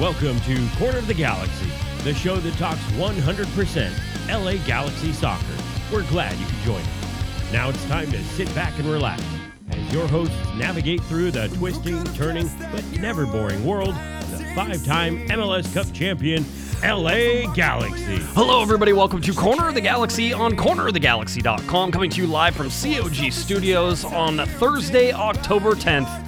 Welcome to Corner of the Galaxy, the show that talks 100% LA Galaxy soccer. We're glad you could join us. Now it's time to sit back and relax as your hosts navigate through the twisting, turning, but never boring world of the five time MLS Cup champion, LA Galaxy. Hello, everybody. Welcome to Corner of the Galaxy on cornerofthegalaxy.com, coming to you live from COG Studios on Thursday, October 10th.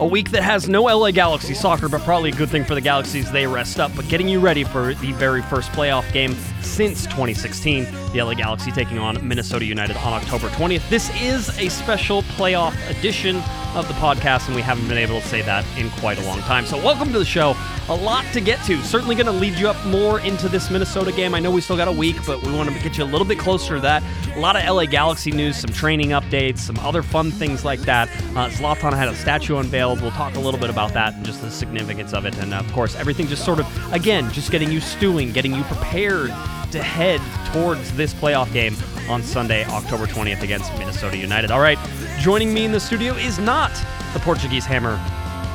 A week that has no LA Galaxy soccer, but probably a good thing for the Galaxies. They rest up, but getting you ready for the very first playoff game since 2016. The LA Galaxy taking on Minnesota United on October 20th. This is a special playoff edition of the podcast, and we haven't been able to say that in quite a long time. So, welcome to the show. A lot to get to. Certainly going to lead you up more into this Minnesota game. I know we still got a week, but we want to get you a little bit closer to that. A lot of LA Galaxy news, some training updates, some other fun things like that. Uh, Zlatan had a statue unveiled. We'll talk a little bit about that and just the significance of it. And of course, everything just sort of, again, just getting you stewing, getting you prepared to head towards this playoff game on Sunday, October 20th against Minnesota United. All right, joining me in the studio is not the Portuguese hammer,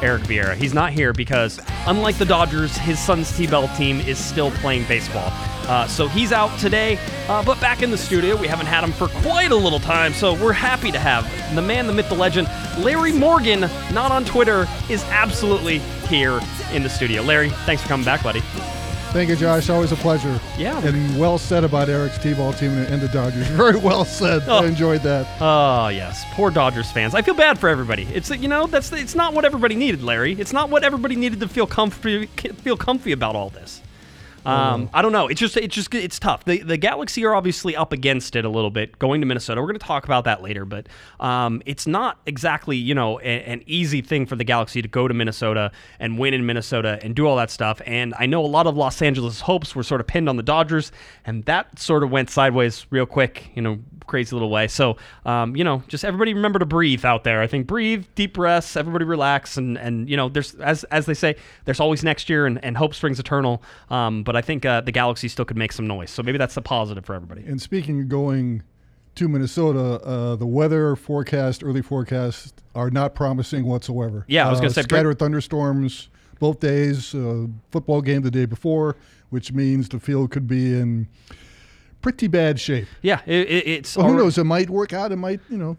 Eric Vieira. He's not here because, unlike the Dodgers, his son's T-ball team is still playing baseball. Uh, so he's out today, uh, but back in the studio. We haven't had him for quite a little time, so we're happy to have the man, the myth, the legend, Larry Morgan, not on Twitter, is absolutely here in the studio. Larry, thanks for coming back, buddy. Thank you, Josh. Always a pleasure. Yeah. And well said about Eric's T-ball team and the Dodgers. Very well said. Oh. I enjoyed that. Oh yes, poor Dodgers fans. I feel bad for everybody. It's you know that's it's not what everybody needed, Larry. It's not what everybody needed to feel comfy feel comfy about all this. Um, I don't know. It's just it's just it's tough. The the Galaxy are obviously up against it a little bit going to Minnesota. We're going to talk about that later, but um, it's not exactly you know a, an easy thing for the Galaxy to go to Minnesota and win in Minnesota and do all that stuff. And I know a lot of Los Angeles hopes were sort of pinned on the Dodgers, and that sort of went sideways real quick. You know, crazy little way. So, um, you know, just everybody remember to breathe out there. I think breathe, deep breaths, everybody relax, and and you know, there's as as they say, there's always next year, and, and hope springs eternal. Um, but I think uh, the Galaxy still could make some noise. So maybe that's the positive for everybody. And speaking of going to Minnesota, uh, the weather forecast, early forecast, are not promising whatsoever. Yeah, I was gonna Uh, say, scattered thunderstorms both days. Uh, football game the day before, which means the field could be in pretty bad shape. Yeah, it, it, it's. Well, who alre- knows? It might work out. It might, you know,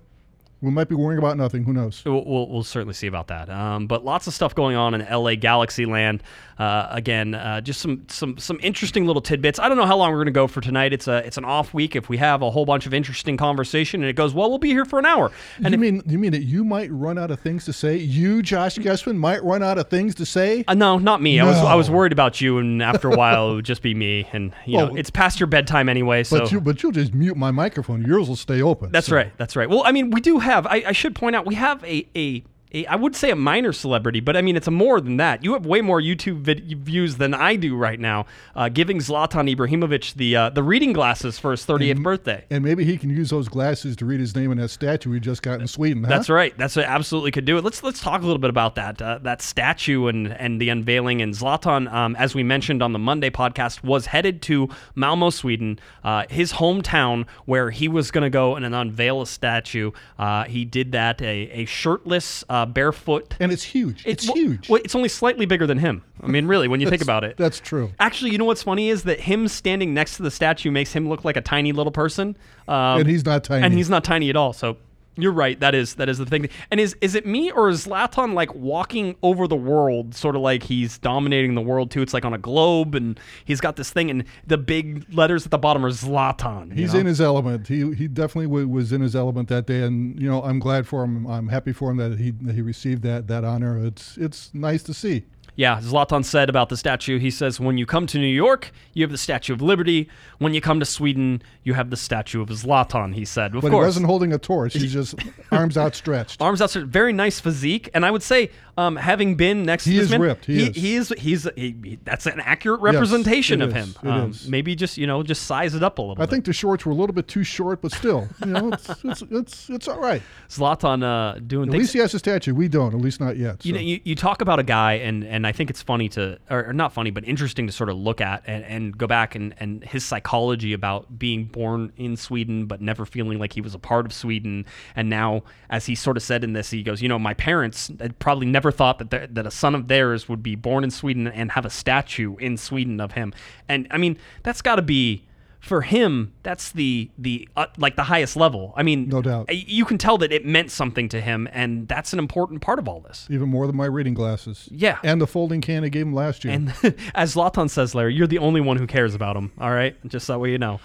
we might be worrying about nothing. Who knows? We'll, we'll, we'll certainly see about that. Um, but lots of stuff going on in LA Galaxy land. Uh, again, uh, just some some some interesting little tidbits. I don't know how long we're going to go for tonight. It's a it's an off week. If we have a whole bunch of interesting conversation and it goes well, we'll be here for an hour. And you if, mean you mean that you might run out of things to say? You, Josh Guessman, might run out of things to say? Uh, no, not me. I was I was worried about you, and after a while, it would just be me. And you know, it's past your bedtime anyway. So But you but you'll just mute my microphone. Yours will stay open. that's So- right. That's right. Well, I mean, we do have. I, I should point out we have a a. a I would say a minor celebrity, but I mean it's a more than that. You have way more YouTube vid- views than I do right now, uh, giving Zlatan Ibrahimovic the uh, the reading glasses for his 30th birthday. And maybe he can use those glasses to read his name in that statue he just got in Sweden. Huh? That's right. That's what absolutely could do it. Let's let's talk a little bit about that uh, that statue and and the unveiling. And Zlatan, um, as we mentioned on the Monday podcast, was headed to Malmo, Sweden, uh, his hometown, where he was going to go and unveil a statue. Uh, he did that a, a shirtless, uh, barefoot. And it's huge. It's, well- huge. Well, it's only slightly bigger than him. I mean, really, when you think about it. That's true. Actually, you know what's funny is that him standing next to the statue makes him look like a tiny little person. Um, And he's not tiny. and he's not tiny at all. So you're right. That is that is the thing. And is is it me or is Zlatan like walking over the world, sort of like he's dominating the world too? It's like on a globe, and he's got this thing, and the big letters at the bottom are Zlatan. He's know? in his element. He he definitely w- was in his element that day, and you know I'm glad for him. I'm happy for him that he that he received that that honor. It's it's nice to see. Yeah, Zlatan said about the statue. He says, "When you come to New York, you have the Statue of Liberty. When you come to Sweden, you have the statue of Zlatan." He said, "Of But course." he wasn't holding a torch. He's just arms outstretched. arms outstretched, very nice physique, and I would say, um, having been next to He this is man, ripped. He is. he is he's he, he- that's an accurate representation it of is. him. It Um, is. Maybe just you know just size it up a little. Bit. I bit. think the shorts were a little bit too short, but still, you know, it's it's it's, it's all right. Zlatan uh, doing At things. least he has a statue. We don't. At least not yet. You know, you, you talk about a guy, and, and I think it's funny to, or, or not funny, but interesting to sort of look at and, and go back and, and his psychology about being born in Sweden, but never feeling like he was a part of Sweden. And now, as he sort of said in this, he goes, you know, my parents probably never never thought that that a son of theirs would be born in Sweden and have a statue in Sweden of him. And I mean, that's got to be for him. That's the the uh, like the highest level. I mean, No doubt. You can tell that it meant something to him, and that's an important part of all this. Even more than my reading glasses. Yeah. And the folding can I gave him last year. And as Zlatan says, Larry, you're the only one who cares about him. All right, just that way you know.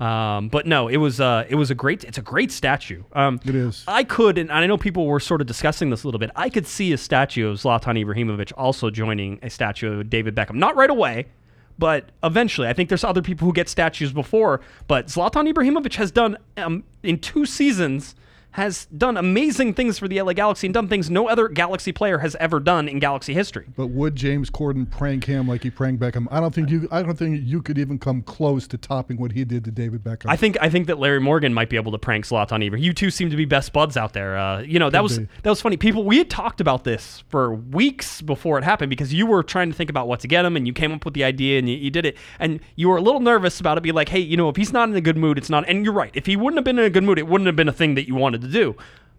Um, but no, it was uh, it was a great it's a great statue. Um, It is. I could, and I know people were sort of discussing this a little bit. I could see a statue of Zlatan Ibrahimovic also joining a statue of David Beckham. Not right away, but eventually. I think there's other people who get statues before, but Zlatan Ibrahimovic has done um, in two seasons has done amazing things for the LA Galaxy and done things no other Galaxy player has ever done in Galaxy history. But would James Corden prank him like he pranked Beckham? I don't think you. I don't think you could even come close to topping what he did to David Beckham. I think I think that Larry Morgan might be able to prank Zlatan Ibrahimovic. You two seem to be best buds out there. Uh, you know that Could was be. that was funny. People, we had talked about this for weeks before it happened because you were trying to think about what to get him, and you came up with the idea and you, you did it, and you were a little nervous about it. Be like, hey, you know, if he's not in a good mood, it's not. And you're right. If he wouldn't have been in a good mood, it wouldn't have been a thing that you wanted to do.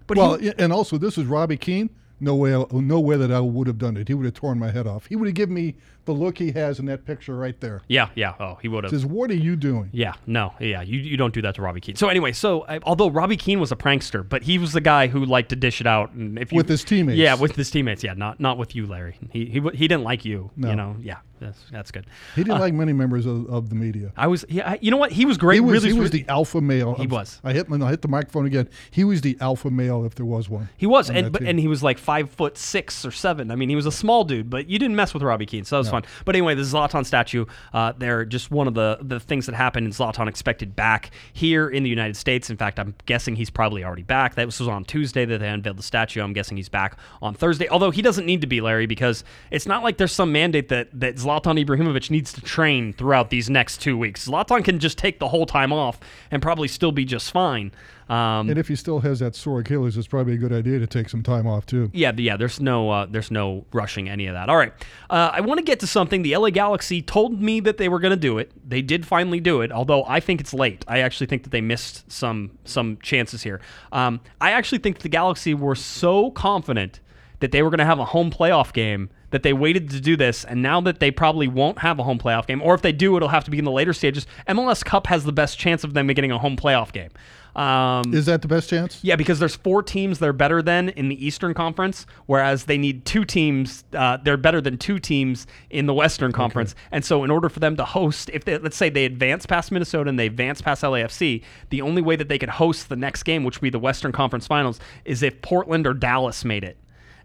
But well, he, and also this is Robbie Keane. No way, no way that I would have done it. He would have torn my head off. He would have given me the look he has in that picture right there. yeah, yeah. Oh, he would have. Says, "What are you doing?" Yeah, no, yeah, you, you don't do that to Robbie Keane. So anyway, so uh, although Robbie Keane was a prankster, but he was the guy who liked to dish it out and if you, With his teammates. Yeah, with his teammates. Yeah, not not with you, Larry. He he, he didn't like you. No. You know. Yeah, that's that's good. He didn't like many members of, of the media. I was. Yeah, I- you know what? He was great. He was, really, he was the alpha male. He was. I hit, I hit the microphone again. He was the alpha male if there was one. He was, on and but, and he was like five foot six or seven. I mean, he was a small dude, but you didn't mess with Robbie Keane, so that was fun. But anyway, the Zlatan statue, uh, they're just one of the the things that happened. And Zlatan expected back here in the United States. In fact, I'm guessing he's probably already back. That was on Tuesday that they unveiled the statue. I'm guessing he's back on Thursday. Although he doesn't need to be, Larry, because it's not like there's some mandate that that Zlatan Ibrahimovic needs to train throughout these next two weeks. Zlatan can just take the whole time off and probably still be just fine. Um, And if he still has that sore Achilles, it's probably a good idea to take some time off too. yeah, yeah. There's no, uh, there's no rushing any of that. All right, uh, I want to get to something. The LA Galaxy told me that they were going to do it. They did finally do it, although I think it's late. I actually think that they missed some some chances here. Um, I actually think the Galaxy were so confident that they were going to have a home playoff game that they waited to do this, and now that they probably won't have a home playoff game, or if they do, it'll have to be in the later stages. MLS Cup has the best chance of them getting a home playoff game. Um, Is that the best chance? yeah, because there's four teams they're better than in the Eastern Conference, whereas they need two teams. Uh, they're better than two teams in the Western Conference, and so in order for them to host, if they, let's say they advance past Minnesota and they advance past LAFC, the only way that they could host the next game, which would be the Western Conference Finals, is if Portland or Dallas made it,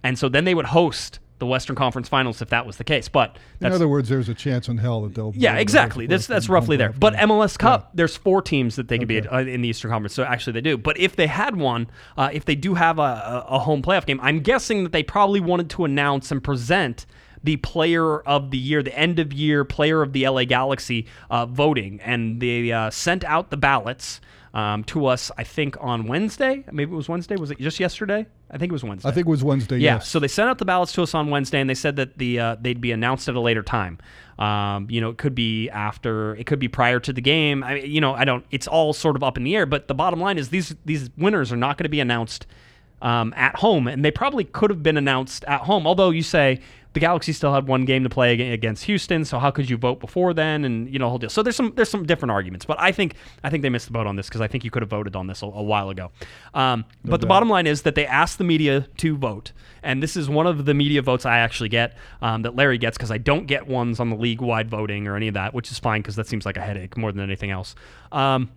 and so then they would host the Western Conference Finals if that was the case. But In other words, there's a chance in hell that they'll. yeah, exactly. That's that's roughly there. But MLS Cup, Yeah. there's four teams that they could be Okay. uh, in the Eastern Conference. So actually, they do. But if they had one, uh, if they do have a, a, a home playoff game, I'm guessing that they probably wanted to announce and present the player of the year, the end of year player of the LA Galaxy uh, voting, and they uh, sent out the ballots. Um, to us, I think on Wednesday. Maybe it was Wednesday. Was it just yesterday? I think it was Wednesday. I think it was Wednesday. Yeah. Yes. So they sent out the ballots to us on Wednesday, and they said that the uh, they'd be announced at a later time. Um, you know, it could be after, it could be prior to the game. I, you know, I don't. It's all sort of up in the air. But the bottom line is these these winners are not going to be announced um, at home, and they probably could have been announced at home. Although you say the Galaxy still had one game to play against Houston, so how could you vote before then? And you know, whole deal. So there's some there's some different arguments, but I think I think they missed the boat on this because I think you could have voted on this a, a while ago. Um, but the bottom line is that they asked the media to vote, and this is one of the media votes I actually get um, that Larry gets because I don't get ones on the league wide voting or any of that, which is fine because that seems like a headache more than anything else. Um,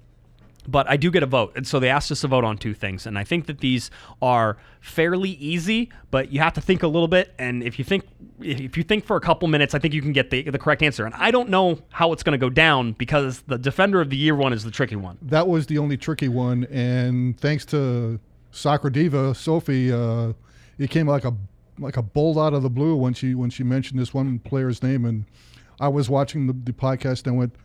but I do get a vote. And so they asked us to vote on two things. And I think that these are fairly easy, but you have to think a little bit. And if you think if you think for a couple minutes, I think you can get the, the correct answer. And I don't know how it's going to go down because the defender of the year one is the tricky one. that was the only tricky one, and thanks to soccer diva Sophie, uh, it came like a like a bolt out of the blue when she when she mentioned this one player's name, and I was watching the, the podcast and went,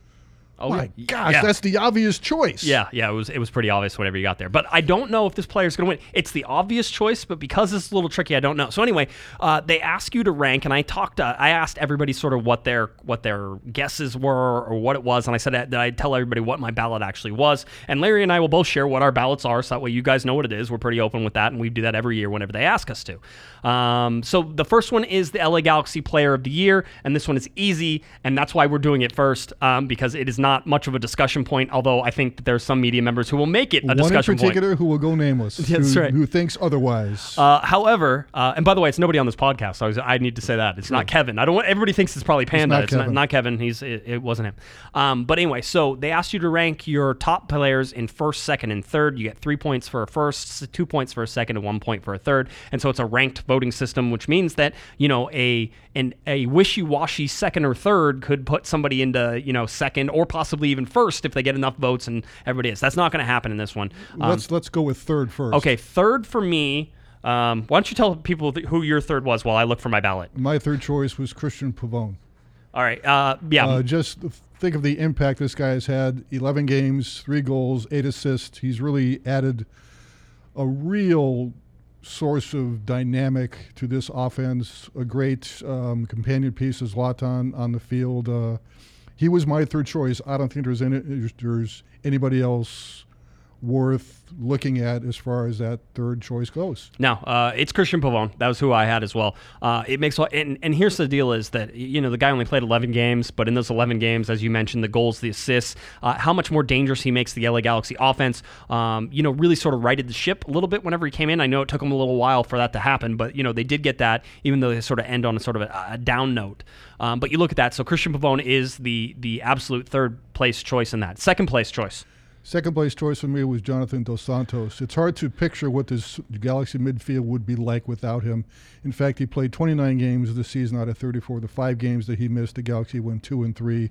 Oh, My yeah. gosh, Yeah. that's the obvious choice. Yeah, yeah, it was it was pretty obvious whenever you got there. But I don't know if this player is going to win. It's the obvious choice, but because it's a little tricky, I don't know. So anyway, uh, they ask you to rank, and I talked. Uh, I asked everybody sort of what their what their guesses were or what it was, and I said that I'd tell everybody what my ballot actually was. And Larry and I will both share what our ballots are, so that way you guys know what it is. We're pretty open with that, and we do that every year whenever they ask us to. Um, so the first one is the LA Galaxy Player of the Year, and this one is easy, and that's why we're doing it first um, because it is not much of a discussion point. Although I think that there's some media members who will make it a One in discussion point. particular who will go nameless. That's who, right. Who thinks otherwise. Uh, however, uh, and by the way, it's nobody on this podcast. So I, was, I need to say that it's not Kevin. I don't want everybody thinks it's probably Panda. not It's, not, Kevin. not Kevin. He's it, it wasn't him. Um, but anyway, so they asked you to rank your top players in first, second, and third. You get three points for a first, two points for a second, and one point for a third. And so it's a ranked voting system, which means that you know a an, a wishy-washy second or third could put somebody into you know second or possibly even first if they get enough votes and everybody is. That's not going to happen in this one. Um, let's let's go with third first. Okay, third for me. Um, why don't you tell people th- who your third was while I look for my ballot? My third choice was Cristian Pavón. All right. Uh, yeah. Uh, just think of the impact this guy has had 11 games, three goals, eight assists. He's really added a real source of dynamic to this offense, a great um, companion piece is Zlatan on the field. Uh, he was my third choice. I don't think there's, any, there's anybody else worth looking at as far as that third choice goes. No, uh, it's Cristian Pavón. That was who I had as well. Uh, it makes and and here's the deal: is that you know the guy only played 11 games, but in those 11 games, as you mentioned, the goals, the assists, uh, how much more dangerous he makes the LA Galaxy offense. Um, you know, really sort of righted the ship a little bit whenever he came in. I know it took him a little while for that to happen, but you know they did get that, even though they sort of end on a sort of a, a down note. Um, but you look at that. So Cristian Pavón is the the absolute third place choice in that. Second place choice. Second place choice for me was Jonathan Dos Santos. It's hard to picture what this Galaxy midfield would be like without him. In fact, he played 29 games this season out of 34. The five games that he missed, the Galaxy went two and three.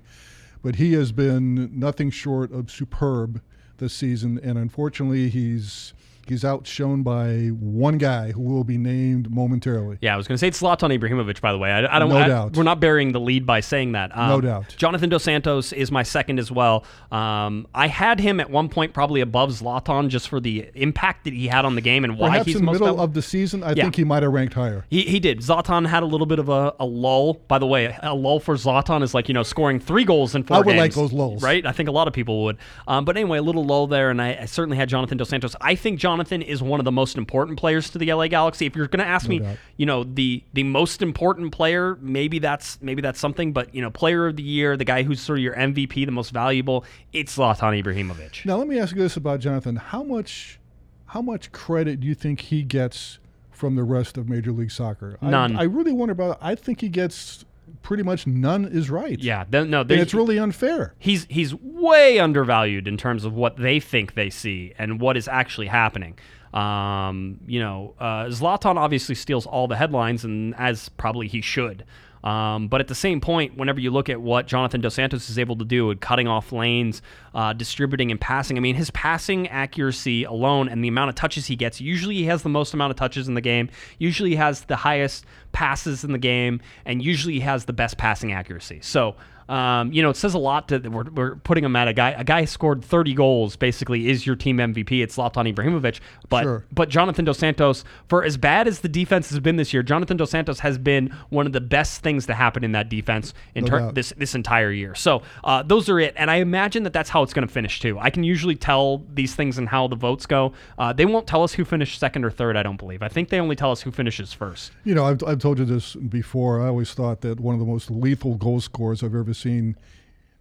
But he has been nothing short of superb this season, and unfortunately, he's he's outshone by one guy who will be named momentarily. Yeah, I was going to say it's Zlatan Ibrahimovic. By the way, I, I don't. No I- doubt. We're not burying the lead by saying that. Um, No doubt. Jonathan Dos Santos is my second as well. Um, I had him at one point probably above Zlatan just for the impact that he had on the game and why Perhaps he's in the most middle of the season, I Yeah. think he might have ranked higher. He, he did. Zlatan had a little bit of a, a lull. By the way, a lull for Zlatan is like, you know, scoring three goals in four I would like those lulls. Right? I think a lot of people would. Um, but anyway, a little lull there, and I, I certainly had Jonathan Dos Santos. I think Jonathan is one of the most important players to the LA Galaxy. If you're going to ask me, doubt. you know, the the most important player, maybe that's maybe that's something, but you know, player of the year, the guy who's sort of your MVP, the most valuable, it's Zlatan Ibrahimovic. Now, let me ask you this about Jonathan: How much, how much credit do you think he gets from the rest of Major League Soccer? I- None. I, really wonder about. I think he gets pretty much none is right. Yeah, th- no, and it's really unfair. he's he's way undervalued in terms of what they think they see and what is actually happening. Um, you know, uh, Zlatan obviously steals all the headlines, and as probably he should. Um, but at the same point, whenever you look at what Jonathan Dos Santos is able to do at cutting off lanes, uh, distributing and passing, I mean, his passing accuracy alone and the amount of touches he gets, usually he has the most amount of touches in the game, usually he has the highest passes in the game, and usually he has the best passing accuracy. So, um, you know, it says a lot that we're, we're putting him at a guy. A guy who scored 30 goals basically is your team MVP. It's Zlatan Ibrahimovic. But Sure. but Jonathan Dos Santos, for as bad as the defense has been this year, Jonathan Dos Santos has been one of the best things to happen in that defense in No ter- this this entire year. So uh, those are it, and I imagine that that's how it's going to finish too. I can usually tell these things and how the votes go. Uh, they won't tell us who finished second or third. I don't believe. I think they only tell us who finishes first. You know, I've, I've told you this before. I always thought that one of the most lethal goal scorers I've ever seen,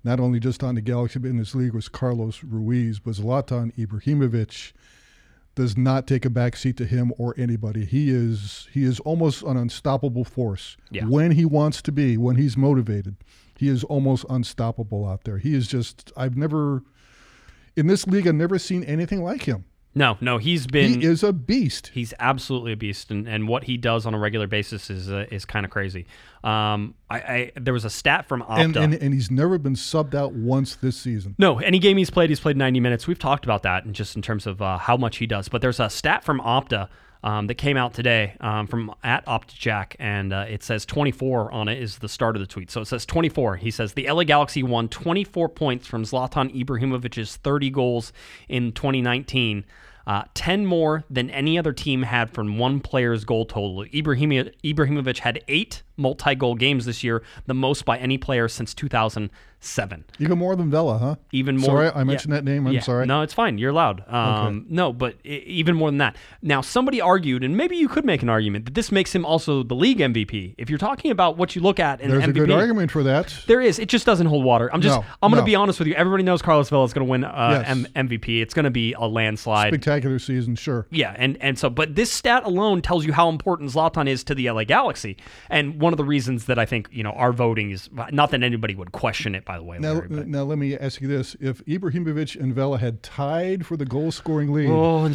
not only just on the Galaxy but in this league, was Carlos Ruiz. But Zlatan Ibrahimovic does not take a back seat to him or anybody. He is he is almost an unstoppable force Yeah. when he wants to be, when he's motivated. He is almost unstoppable out there. He is just I've never in this league I've never seen anything like him. No, no, he's been He is a beast. He's absolutely a beast, and, and what he does on a regular basis is uh, is kind of crazy. Um, I, I there was a stat from Opta. And, and and he's never been subbed out once this season. no, any game he's played, he's played 90 minutes. We've talked about that, and just in terms of uh, how much he does. But there's a stat from Opta um, that came out today um, from at OptaJack, and uh, it says 24 on it is the start of the tweet. So it says 24. He says the LA Galaxy won 24 points from Zlatan Ibrahimovic's 30 goals in 2019. Uh, 10 more than any other team had from one player's goal total. Ibrahim- Ibrahimovic had eight multi goal games this year, the most by any player since 2007. Even more than Vela, huh? Even more. Sorry, I mentioned that name. I'm yeah. sorry. No, it's fine. You're allowed. Um, No, but I- even more than that. Now, somebody argued, and maybe you could make an argument that this makes him also the league MVP. If you're talking about what you look at in There's MVP, a good argument for that. there is. It just doesn't hold water. I'm just. No, I'm going to no. be honest with you. Everybody knows Carlos Vela is going to win uh, Yes. M- MVP. It's going to be a landslide. Spectacular season, sure. Yeah, and and so, but this stat alone tells you how important Zlatan is to the LA Galaxy, and one of the reasons that I think you know our voting is not that anybody would question it. By the way, Now, Larry, but- now let me ask you this: If Ibrahimovic and Vela had tied for the goal-scoring lead, Oh,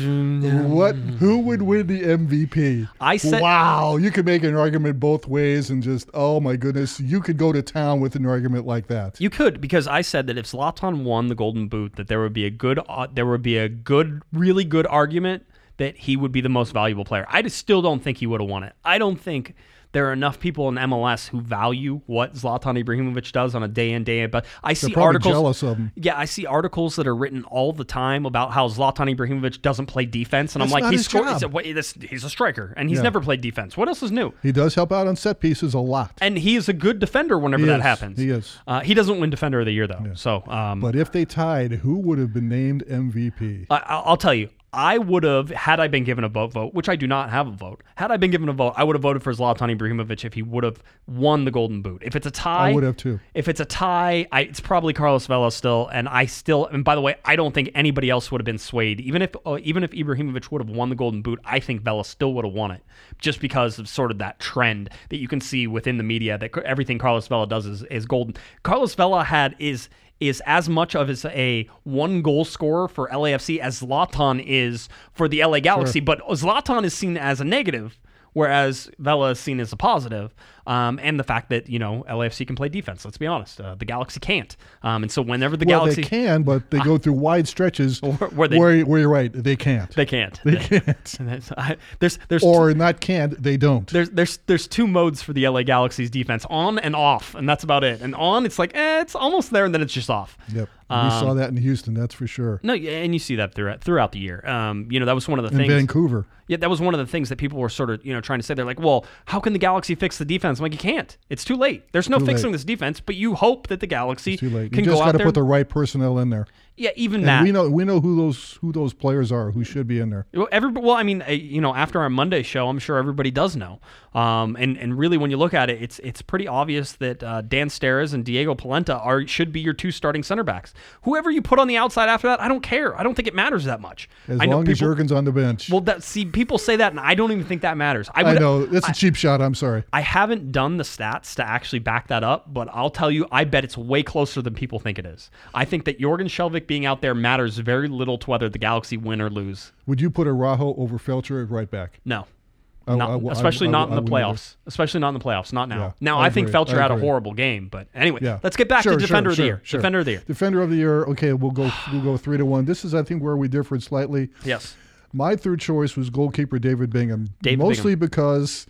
what? Who would win the MVP? I said- "Wow!" You could make an argument both ways, and just, oh my goodness, you could go to town with an argument like that. You could because I said that if Zlatan won the Golden Boot, that there would be a good, uh, there would be a good, really good argument that he would be the most valuable player. I just still don't think he would have won it. I don't think there are enough people in MLS who value what Zlatan Ibrahimovic does on a day in day out. But I see probably articles. jealous of him. Yeah, I see articles that are written all the time about how Zlatan Ibrahimovic doesn't play defense, and That's I'm like, not he's scored. He's a, he's a striker, and he's Yeah. never played defense. What else is new? He does help out on set pieces a lot. And he is a good defender whenever He that is. happens. He is. Uh, he doesn't win Defender of the Year though. So, um, But if they tied, who would have been named MVP? I, I'll tell you, I would have, had I been given a vote, vote, which I do not have a vote. Had I been given a vote, I would have voted for Zlatan Ibrahimovic if he would have won the Golden Boot. If it's a tie, I would have too. If it's a tie, I, it's probably Carlos Vela still, and I still. And by the way, I don't think anybody else would have been swayed. Even if, uh, even if Ibrahimovic would have won the Golden Boot, I think Vela still would have won it, just because of sort of that trend that you can see within the media that everything Carlos Vela does is, is golden. Carlos Vela had is is as much of as a one goal scorer for LAFC as Zlatan is for the LA Galaxy, but Zlatan is seen as a negative. Whereas Vela is seen as a positive, um, and the fact that you know LAFC can play defense. Let's be honest, uh, the Galaxy can't. Um, and so whenever the well, Galaxy they can, but they go through wide stretches where they- where, where you're right, they can't. they can't. They can't. And that's- I- there's there's Or not can't, they don't. there's there's there's two modes for the LA Galaxy's defense, on and off, and that's about it. And on, it's like eh, it's almost there, and then it's just off. Yep. Um, we saw that in Houston, that's for sure. No, yeah, and you see that throughout throughout the year. Um, you know, that was one of the In things. Vancouver. Yeah, that was one of the things that people were sort of, you know, trying to say. They're like, well, how can the Galaxy fix the defense? I'm like, you can't. It's too late. There's no Too fixing late. this defense, but you hope that the Galaxy Too late. can You just go gotta there. put the right personnel in there. Yeah, even And that. we know we know who those who those players are who should be in there. Well, every, well, I mean, you know, after our Monday show, I'm sure everybody does know. Um, and and really, when you look at it, it's it's pretty obvious that uh, Dan Steres and Diego Polenta are should be your two starting center backs. Whoever you put on the outside after that, I don't care. I don't think it matters that much. As I know long as Jurgen's on the bench. Well, that see, people say that, and I don't even think that matters. I, I know it's a cheap shot. I'm sorry. I haven't done the stats to actually back that up, but I'll tell you, I bet it's way closer than people think it is. I think that Jorgen Being out there matters very little to whether the Galaxy win or lose. Would you put Araujo over Feltscher right back? No. I- Not- I- I- especially not in the playoffs. Especially not in the playoffs. Not now. Yeah, now, I think. Feltscher had a horrible game, but anyway, Yeah. let's get back Sure, to sure, Defender of the sure, Year. sure. Defender of the Year. Defender of the year. Okay, we'll go we'll go three to one. This is I think where we differed slightly. Yes. My third choice was goalkeeper David Bingham, David mostly because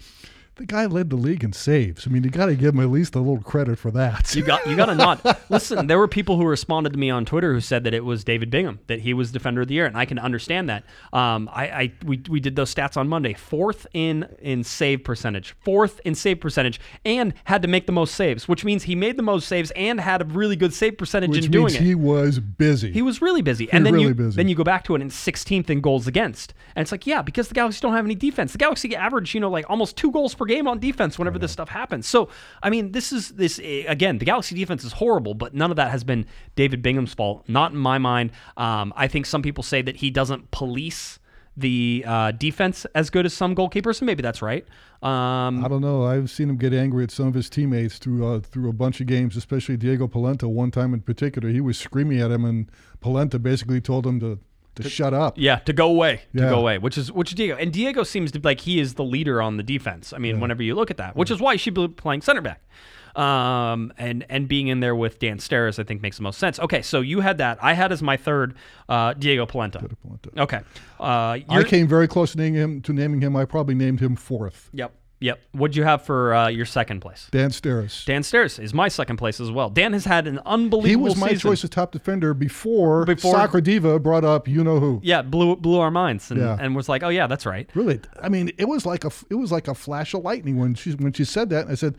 the guy led the league in saves. I mean, you got to give him at least a little credit for that. You got you got to not Listen, there were people who responded to me on Twitter who said that it was David Bingham that he was defender of the year, and I can understand that. Um, I, I we, we did those stats on Monday. Fourth in in save percentage, fourth in save percentage, and had to make the most saves, which means he made the most saves and had a really good save percentage which in doing it. he was busy. He was really busy, and then really you busy. then you go back to it in 16th in goals against, and it's like yeah, because the Galaxy don't have any defense. The Galaxy average you know like almost two goals per game on defense whenever this stuff happens. So I mean, this is this eh, again. The Galaxy defense is horrible, but none of that has been David Bingham's fault. Not in my mind. Um, I think some people say that he doesn't police the uh, defense as good as some goalkeepers, and maybe that's right. Um, I don't know. I've seen him get angry at some of his teammates through uh, through a bunch of games, especially Diego Polenta. One time in particular, he was screaming at him, and Polenta basically told him to, to shut up. Yeah, to go away, to go away, which is which is Diego, and Diego seems to like he is the leader on the defense. I mean, whenever you look at that, which is why he should be playing center back. Um, and and being in there with Dan Steres, I think makes the most sense. Okay, so you had that. I had as my third uh, Diego Polenta. Polenta. Okay. Uh, I came very close to naming him. To naming him, I probably named him fourth. Yep. Yep. What'd you have for uh, your second place? Dan Steres. Dan Steres is my second place as well. Dan has had an unbelievable he was my season. choice of top defender before, Before- Soccer Diva brought up you know who. Yeah, blew blew our minds and, Yeah. and was like, oh yeah, that's right. Really, I mean, it was like a it was like a flash of lightning when she when she said that. I said,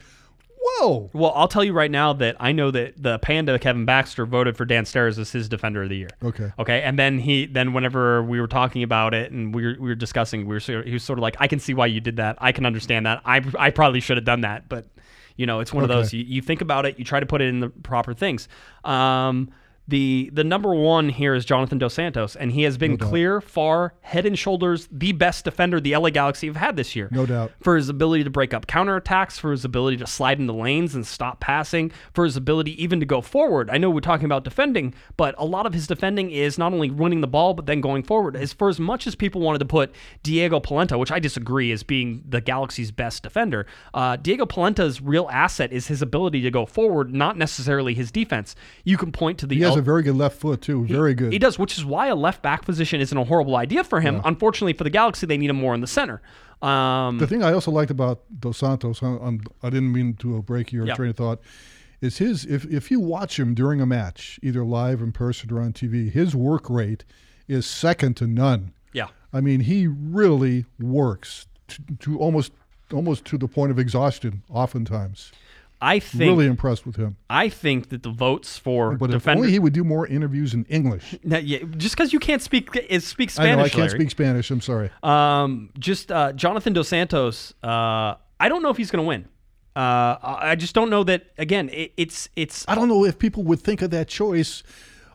"Whoa!" Well, I'll tell you right now that I know that the panda Kevin Baxter voted for Dan Steres as his defender of the year. Okay. Okay, and then he then whenever we were talking about it and we were, we were discussing, we were sort of- he was sort of like, I can see why you did that. I can understand that. I I probably should have done that, but you know, it's one of those you, you think about it, you try to put it in the proper things. Um, the the number one here is Jonathan Dos Santos, and he has been doubt. clear, far, head and shoulders the best defender the LA Galaxy have had this year. No doubt. For his ability to break up counterattacks, for his ability to slide into lanes and stop passing, for his ability even to go forward. I know we're talking about defending, but a lot of his defending is not only winning the ball, but then going forward. As for as much as people wanted to put Diego Polenta, which I disagree as being the Galaxy's best defender, uh, Diego Polenta's real asset is his ability to go forward, not necessarily his defense. You can point to the He has a very good left foot too. Very good. he does, which is why a left back position isn't a horrible idea for him. Unfortunately for the Galaxy, they need him more in the center. Um, The thing I also liked about Dos Santos, I, I'm, I didn't mean to break your Yeah. train of thought, is his if if you watch him during a match, either live in person or on TV, his work rate is second to none. yeah. I mean, he really works to, to almost almost to the point of exhaustion. Oftentimes, I think really impressed with him. I think that the votes for But defender only he would do more interviews in English. Now, yeah, just because you can't speak is speak I Spanish. know I can't Larry. speak Spanish. I'm sorry. Um, just uh, Jonathan Dos Santos. Uh, I don't know if he's going to win. Uh, I I just don't know that. Again, it, it's it's I don't know if people would think of that choice,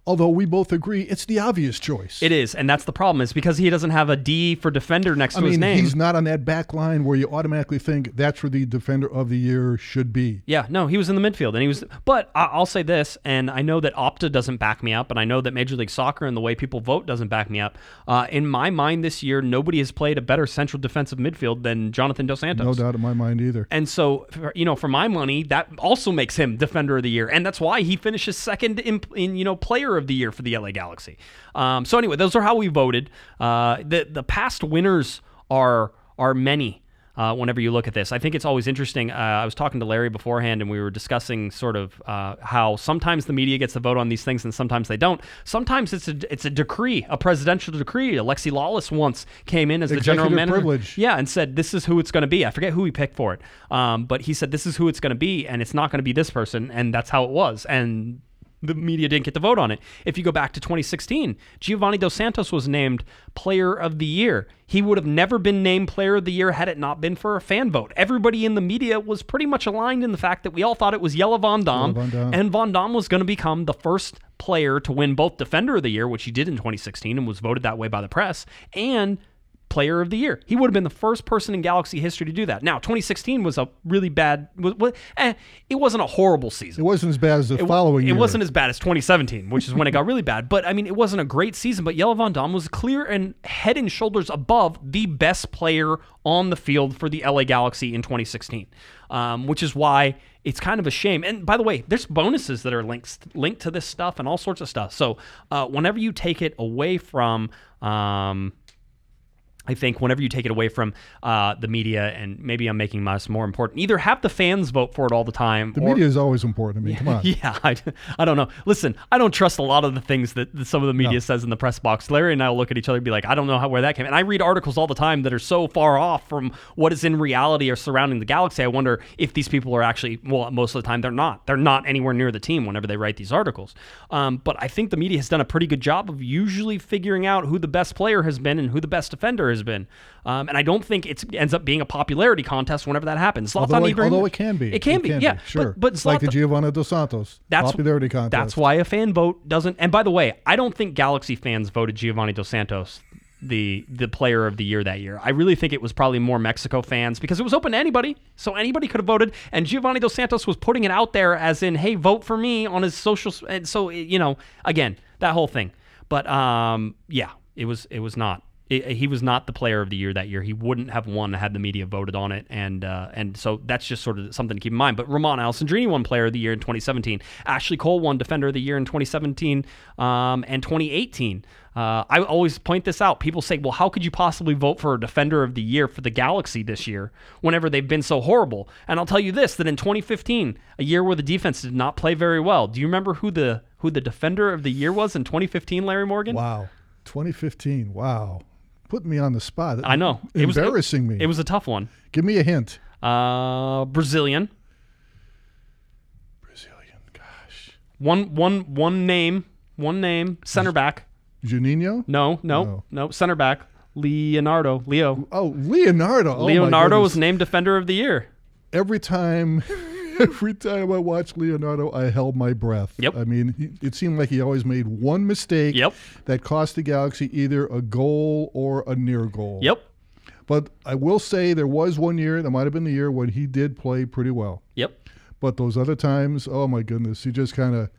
although we both agree it's the obvious choice. it is, and that's the problem. Is because he doesn't have a D for defender next I to his name. he's not on that back line where you automatically think that's where the defender of the year should be. Yeah, no, he was in the midfield, and he was. But I'll say this, and I know that Opta doesn't back me up, and I know that Major League Soccer and the way people vote doesn't back me up. Uh, in my mind, this year, nobody has played a better central defensive midfield than Jonathan Dos Santos. No doubt in my mind either. And so, you know, for my money, that also makes him defender of the year, and that's why he finishes second in, in you know player of the year for the LA Galaxy. Um, so anyway, those are how we voted. Uh, the the past winners are are many. Uh, whenever you look at this, I think it's always interesting. Uh, I was talking to Larry beforehand, and we were discussing sort of uh, how sometimes the media gets to vote on these things, and sometimes they don't. Sometimes it's a it's a decree, a presidential decree. Alexi Lalas once came in as the general manager. privilege. Yeah, and said this is who it's going to be. I forget who he picked for it, um, but he said this is who it's going to be, and it's not going to be this person, and that's how it was. And the media didn't get to vote on it. If you go back to 2016, Giovanni Dos Santos was named Player of the Year. He would have never been named Player of the Year had it not been for a fan vote. Everybody in the media was pretty much aligned in the fact that we all thought it was Jelle Van Damme, Jelle Van Damme. and Van Damme was going to become the first player to win both Defender of the Year, which he did in 2016 and was voted that way by the press, and Player of the Year. He would have been the first person in Galaxy history to do that. Now, 2016 was a really bad. Was, was, eh, it wasn't a horrible season. It wasn't as bad as the It following it year. wasn't as bad as 2017, which is when it got really bad. But I mean, it wasn't a great season. But Jelle Van Damme was clear and head and shoulders above the best player on the field for the LA Galaxy in 2016, um, which is why it's kind of a shame. And by the way, there's bonuses that are linked linked to this stuff and all sorts of stuff. So uh, whenever you take it away from um, I think whenever you take it away from uh, the media, and maybe I'm making us more important, either have the fans vote for it all the time. The or, media is always important. I mean, come on. Yeah, I, I don't know. Listen, I don't trust a lot of the things that, that some of the media says in the press box. Larry and I will look at each other and be like, I don't know how where that came. And I read articles all the time that are so far off from what is in reality or surrounding the galaxy. I wonder if these people are actually well, most of the time they're not. They're not anywhere near the team whenever they write these articles. Um, but I think the media has done a pretty good job of usually figuring out who the best player has been and who the best defender has been. Um, and I don't think it ends up being a popularity contest whenever that happens. Zlatan Although, it, although it can be. It can be, yeah. Sure. But, but like the Zlatan- Giovanni Dos Santos that's popularity contest. That's why a fan vote doesn't. And by the way, I don't think Galaxy fans voted Giovanni Dos Santos the the player of the year that year. I really think it was probably more Mexico fans because it was open to anybody, so anybody could have voted. And Giovanni Dos Santos was putting it out there as in, "Hey, vote for me" on his social. And so you know, again, that whole thing. But um, yeah, it was it was not He was not the player of the year that year. He wouldn't have won had the media voted on it, and uh, and so that's just sort of something to keep in mind. But Romain Alessandrini won Player of the Year in 2017. Ashley Cole won Defender of the Year in 2017 um, and 2018. Uh, I always point this out. People say, "Well, how could you possibly vote for a Defender of the Year for the Galaxy this year whenever they've been so horrible?" And I'll tell you this: that in 2015, a year where the defense did not play very well. Do you remember who the who the Defender of the Year was in 2015, Larry Morgan? Wow. 2015. Wow. Putting me on the spot. I know. It was- Embarrassing me. It was a tough one. Give me a hint. Uh, Brazilian. Brazilian. Gosh. One one one name. One name. Center back. Juninho? No, no, No. no. Center back. Leonardo. Leo. Oh, Leonardo. Oh, Leonardo was named Defender of the Year. every time every time I watched Leonardo, I held my breath. Yep. I mean, he, it seemed like he always made one mistake Yep. that cost the Galaxy either a goal or a near goal. Yep. But I will say there was one year, that might have been the year when he did play pretty well. Yep. But those other times, oh my goodness, he just kind of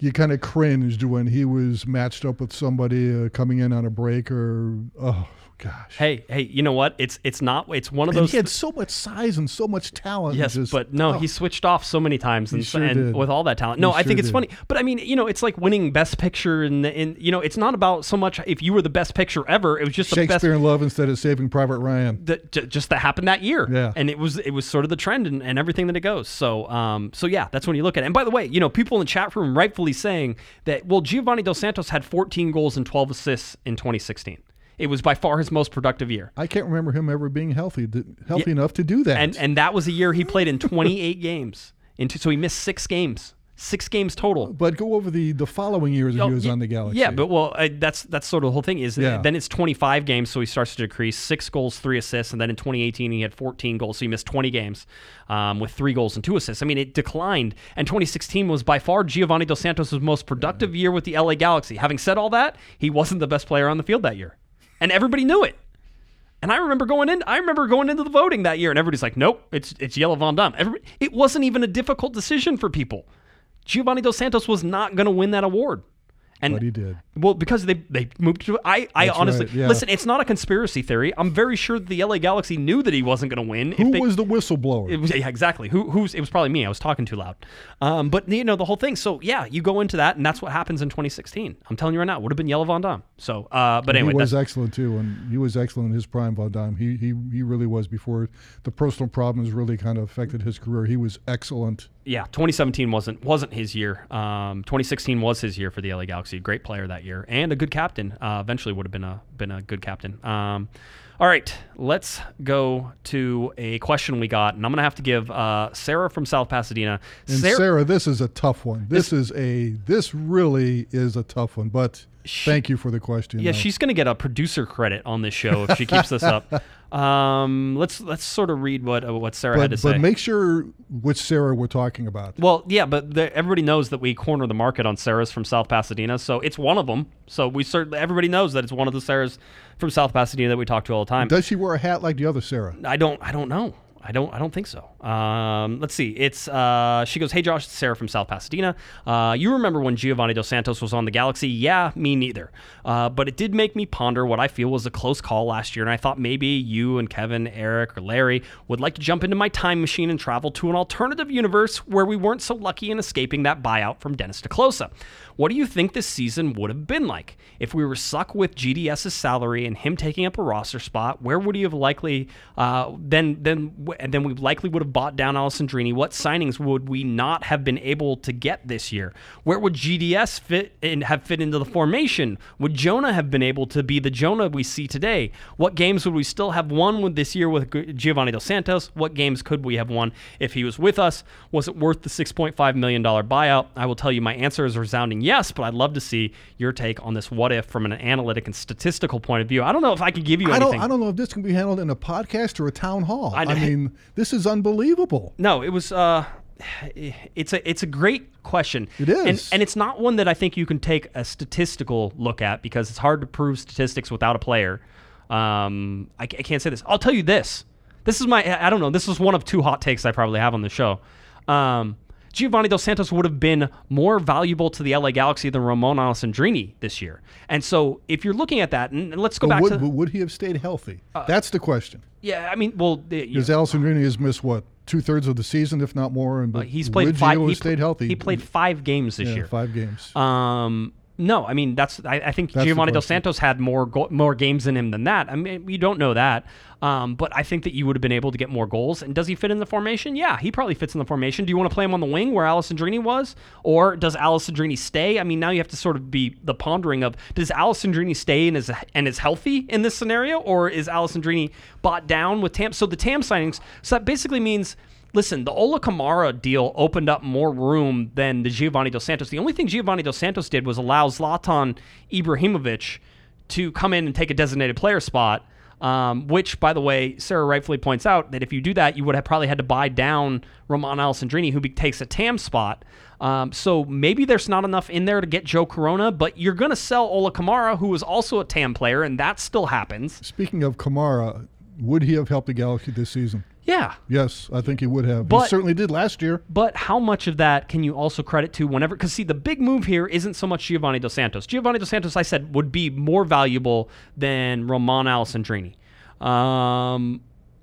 you kind of cringed when he was matched up with somebody uh, coming in on a break or oh gosh. Hey, hey, you know what? It's it's not. It's one of And those. he had so much size and so much talent. Yes, just- but no, oh. he switched off so many times, and, sure and with all that talent. No, He I think it's did. funny, but I mean, you know, it's like winning Best Picture, and and you know, it's not about so much if you were the best picture ever. It was just the best Shakespeare in Love instead of Saving Private Ryan. that just that happened that year. Yeah. And it was it was sort of the trend and, and everything that it goes. So um so yeah, that's when you look at it. And by the way, you know, people in the chat room rightfully saying that well, Giovanni Dos Santos had 14 goals and 12 assists in 2016. It was by far his most productive year. I can't remember him ever being healthy, healthy enough to do that. And and that was a year he played in 28 games. Into so he missed 6 games. 6 games total. but go over the the following years Oh, he was on the Galaxy. Yeah, but well, uh, that's that's sort of the whole thing. Is Yeah. then it's 25 games, so he starts to decrease. Six goals, three assists, and then in 2018 he had 14 goals, so he missed 20 games um, with three goals and two assists. I mean, it declined, and 2016 was by far Giovanni Dos Santos' most productive year with the LA Galaxy. Having said all that, he wasn't the best player on the field that year, and everybody knew it. And I remember going in. I remember going into the voting that year, and everybody's like, "Nope, it's it's Jelle Van Damme." Everybody, it wasn't even a difficult decision for people. Giovanni Dos Santos was not going to win that award, and but he did. well, because they they moved to I I That's honestly right, yeah. listen. It's not a conspiracy theory. I'm very sure that the LA Galaxy knew that he wasn't going to win. Who they, was the whistleblower? It was, yeah, exactly. Who who's it was probably me. I was talking too loud. Um, but you know the whole thing. So yeah, you go into that, and that's what happens in 2016. I'm telling you right now, it would have been Jelle Van Damme. So, uh, but anyway, he was excellent too, and he was excellent in his prime. Van Damme, he he he really was. Before the personal problems really kind of affected his career, he was excellent. Yeah, 2017 wasn't wasn't his year. Um, 2016 was his year for the LA Galaxy. Great player that year and a good captain. Uh, eventually would have been a been a good captain. Um, all right, let's go to a question we got, and I'm gonna have to give uh, Sarah from South Pasadena. And Sarah, this is a tough one. This, is a this really is a tough one. But thank you for the question. Yeah, though. she's going to get a producer credit on this show if she keeps this up. Um, let's let's sort of read what uh, what Sarah had to But, say. but make sure which Sarah we're talking about. well, yeah, but the, everybody knows that we corner the market on Sarah's from South Pasadena, so it's one of them. So we certainly everybody knows that it's one of the Sarahs from South Pasadena that we talk to all the time. Does she wear a hat like the other Sarah? I don't I don't know. I don't I don't think so. Um, let's see. It's uh, she goes, "Hey Josh, it's Sarah from South Pasadena. Uh, you remember when Giovanni Dos Santos was on the Galaxy? Yeah, me neither. Uh, but it did make me ponder what I feel was a close call last year, and I thought maybe you and Kevin, Eric, or Larry would like to jump into my time machine and travel to an alternative universe where we weren't so lucky in escaping that buyout from Dennis te Kloese. What do you think this season would have been like if we were stuck with GDS's salary and him taking up a roster spot? Where would he have likely uh, then then and then we likely would have bought down Alessandrini? What signings would we not have been able to get this year? Where would GDS fit and have fit into the formation? Would Jonah have been able to be the Jonah we see today? What games would we still have won with this year with Giovanni Dos Santos? What games could we have won if he was with us? Was it worth the $6.5 million buyout? I will tell you my answer is a resounding yes, but I'd love to see your take on this what if from an analytic and statistical point of view. I don't know if I could give you I anything. don't. I don't know if this can be handled in a podcast or a town hall. I I, know. Mean, this is unbelievable. No, it was. Uh, it's a it's a great question. It and, and it's not one that I think you can take a statistical look at because it's hard to prove statistics without a player. Um, I, I can't say this. I'll tell you this. This is my. I I don't know. This is one of two hot takes I probably have on the show. Um, Giovanni Dos Santos would have been more valuable to the LA Galaxy than Romain Alessandrini this year. And so if you're looking at that, and let's go But back would, to but would he have stayed healthy? That's the question. yeah, I mean, well, Because Alessandrini has missed what two thirds of the season, if not more, and but he's played five. He, stayed healthy. He played five games this yeah, year. five games. Um, no, I mean that's. I, I think That's Giovanni Dos. Santos had more go- more games in him than that. I mean, you don't know that, um, but I think that you would have been able to get more goals. And does he fit in the formation? Yeah, he probably fits in the formation. Do you want to play him on the wing where Alessandrini was, or does Alessandrini stay? I mean, now you have to sort of be the pondering of does Alessandrini stay and is and is healthy in this scenario, or is Alessandrini bought down with TAM? So the TAM signings. So that basically means Listen, the Ola Kamara deal opened up more room than the Giovanni Dos Santos. The only thing Giovanni Dos Santos did was allow Zlatan Ibrahimovic to come in and take a designated player spot. Um, which, by the way, Sarah rightfully points out that if you do that, you would have probably had to buy down Romain Alessandrini, who be- takes a TAM spot. Um, so maybe there's not enough in there to get Joe Corona, but you're going to sell Ola Kamara, who is also a TAM player, and that still happens. Speaking of Kamara, would he have helped the Galaxy this season? Yeah, Yes, I think he would have. But- he certainly did last year. But how much of that can you also credit to whenever? Because see, the big move here isn't so much Giovanni Dos Santos. Giovanni Dos Santos, I said, would be more valuable than Romain Alessandrini. Um,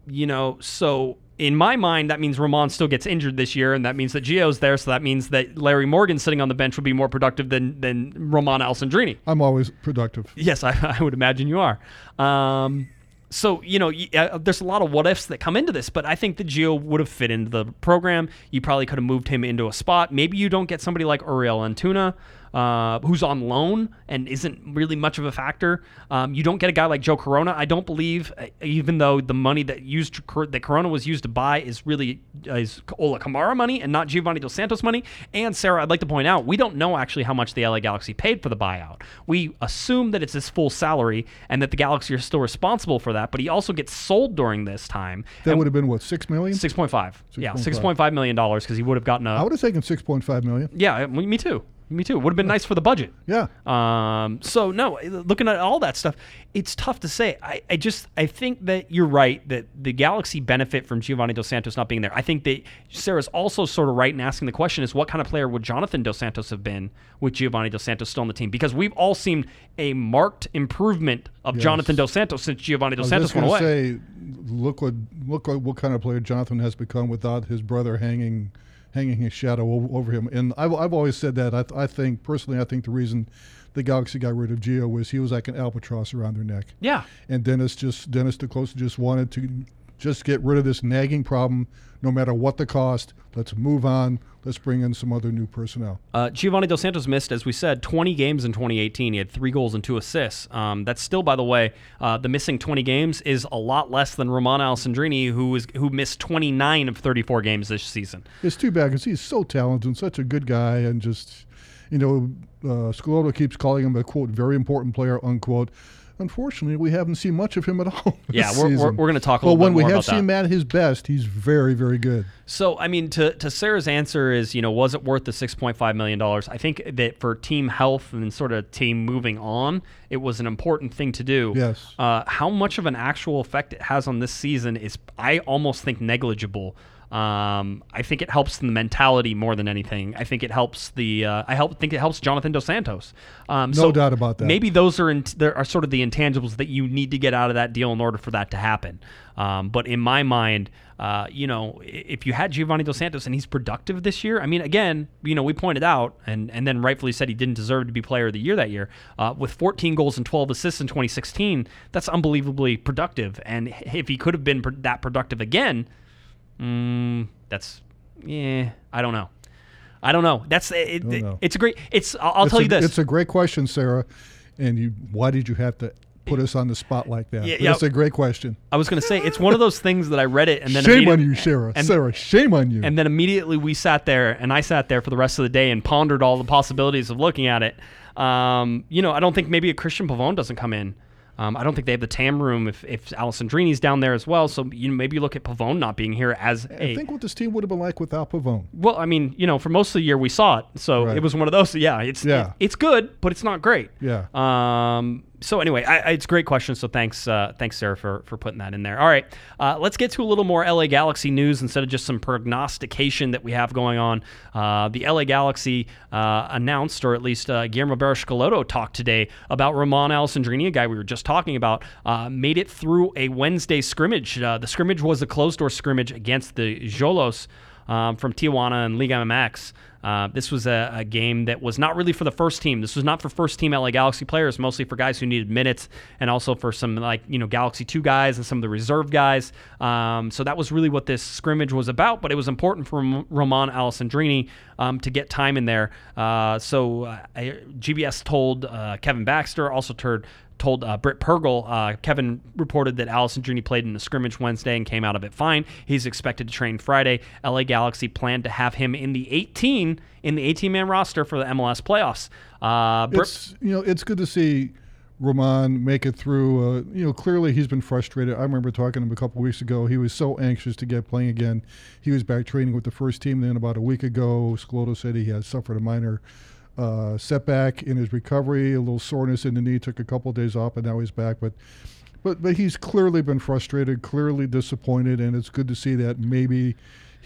you know, so in my mind, that means Roman still gets injured this year, and that means that Gio's there. So that means that Larry Morgan sitting on the bench would be more productive than than Romain Alessandrini. I'm always productive. Yes, I, I would imagine you are. Um, so you know, uh, there's a lot of what ifs that come into this, but I think that Gio would have fit into the program. You probably could have moved him into a spot. Maybe you don't get somebody like Uriel Antuna. Uh, who's on loan and isn't really much of a factor. Um, you don't get a guy like Joe Corona. I don't believe, uh, even though the money that used that Corona was used to buy is really uh, is Ola Kamara money and not Giovanni Dos Santos money. And Sarah, I'd like to point out, we don't know actually how much the LA Galaxy paid for the buyout. We assume that it's his full salary and that the Galaxy are still responsible for that. But he also gets sold during this time. That would have been what six million? six point five. Yeah, six point five million dollars because he would have gotten a. I would have taken six point five million. yeah, me too. Me too. Would have been nice for the budget. Yeah. Um, so no, looking at all that stuff, it's tough to say. I, I just I think that you're right that the Galaxy benefit from Giovanni Dos Santos not being there. I think that Sarah's also sort of right in asking the question is what kind of player would Jonathan Dos Santos have been with Giovanni Dos Santos still on the team? Because we've all seen a marked improvement of Yes. Jonathan Dos Santos since Giovanni Dos Santos went away. say, look what look what, what kind of player Jonathan has become without his brother hanging hanging his shadow over him. And I've, I've always said that. I, th- I think personally, I think the reason the Galaxy got rid of Gio was he was like an albatross around their neck. yeah. And Dennis just Dennis te Kloese just wanted to just get rid of this nagging problem, no matter what the cost. Let's move on. Let's bring in some other new personnel. Uh, Giovanni Dos Santos missed, as we said, 20 games in 2018. He had three goals and two assists. Um, that's still, by the way, uh, the missing 20 games is a lot less than Romain Alessandrini, who is who missed 29 of 34 games this season. It's too bad because he's so talented and such a good guy, and just you know, uh, Schelotto keeps calling him a quote very important player unquote. Unfortunately, we haven't seen much of him at all. this Yeah, we're- we're- we're gonna talk a But little when bit we have seen him at his best, he's very, very good. So, I mean, to, to Sarah's answer is, you know, was it worth the $6.5 million? I think that for team health and sort of team moving on, it was an important thing to do. Yes. Uh, how much of an actual effect it has on this season is, I almost think, negligible. Um, I think it helps the mentality more than anything. I think it helps the. Uh, I help think it helps Jonathan Dos Santos. Um, No so doubt about that. Maybe those are in, there are sort of the intangibles that you need to get out of that deal in order for that to happen. Um, but in my mind, uh, you know, if you had Giovanni Dos Santos and he's productive this year, I mean, again, you know, we pointed out and and then rightfully said he didn't deserve to be Player of the Year that year. Uh, with 14 goals and 12 assists in 2016, that's unbelievably productive. And if he could have been that productive again, mm, that's yeah, I don't know. I don't know. That's it, Don't know. it's a great. It's I'll, I'll It's tell a, you this. It's a great question, Sarah. And you, why did you have to put us on the spot like that? Yeah, yeah. It's a great question. I was going to say it's one of those things that I read it and then shame on you, Sarah. and- Sarah, shame on you. and then immediately we sat there and I sat there for the rest of the day and pondered all the possibilities of looking at it. Um, you know, I don't think maybe a Cristian Pavón doesn't come in. Um, I don't think they have the TAM room if, if Alessandrini's down there as well. So you know, maybe you look at Pavón not being here as I a think what this team would have been like without Pavón. well. I mean, you know, for most of the year we saw it, so Right. it was one of those. Yeah, it's Yeah. it's good, but it's not great. Yeah. Um, so anyway, I, I, it's a great question. So thanks, uh, thanks Sarah for for putting that in there. All right, uh, let's get to a little more LA Galaxy news instead of just some prognostication that we have going on. Uh, the LA Galaxy uh, announced, or at least uh, Guillermo Barros talked today about Romain Alessandrini, a guy we were just talking about, uh, made it through a Wednesday scrimmage. the scrimmage was a closed door scrimmage against the Xolos um, from Tijuana and Liga MX. Uh, this was a, a, game that was not really for the first team. This was not for first team LA Galaxy players, mostly for guys who needed minutes and also for some like you know Galaxy two guys and some of the reserve guys. Um, so that was really what this scrimmage was about. But it was important for Romain Alessandrini um, to get time in there. Uh, so uh, GBS told uh, Kevin Baxter, also told told uh, Britt Pergel, uh, Kevin reported that Allison Alessandrini played in the scrimmage Wednesday and came out of it fine. He's expected to train Friday. LA Galaxy planned to have him in the 18 in the 18 man roster for the MLS playoffs. Uh, it's you know it's good to see Romain make it through. Uh, you know clearly he's been frustrated. I remember talking to him a couple weeks ago. He was so anxious to get playing again. He was back training with the first team. Then about a week ago, Schelotto said he had suffered a minor uh, setback in his recovery, a little soreness in the knee. Took a couple of days off, and now he's back. But but but he's clearly been frustrated, clearly disappointed, and it's good to see that maybe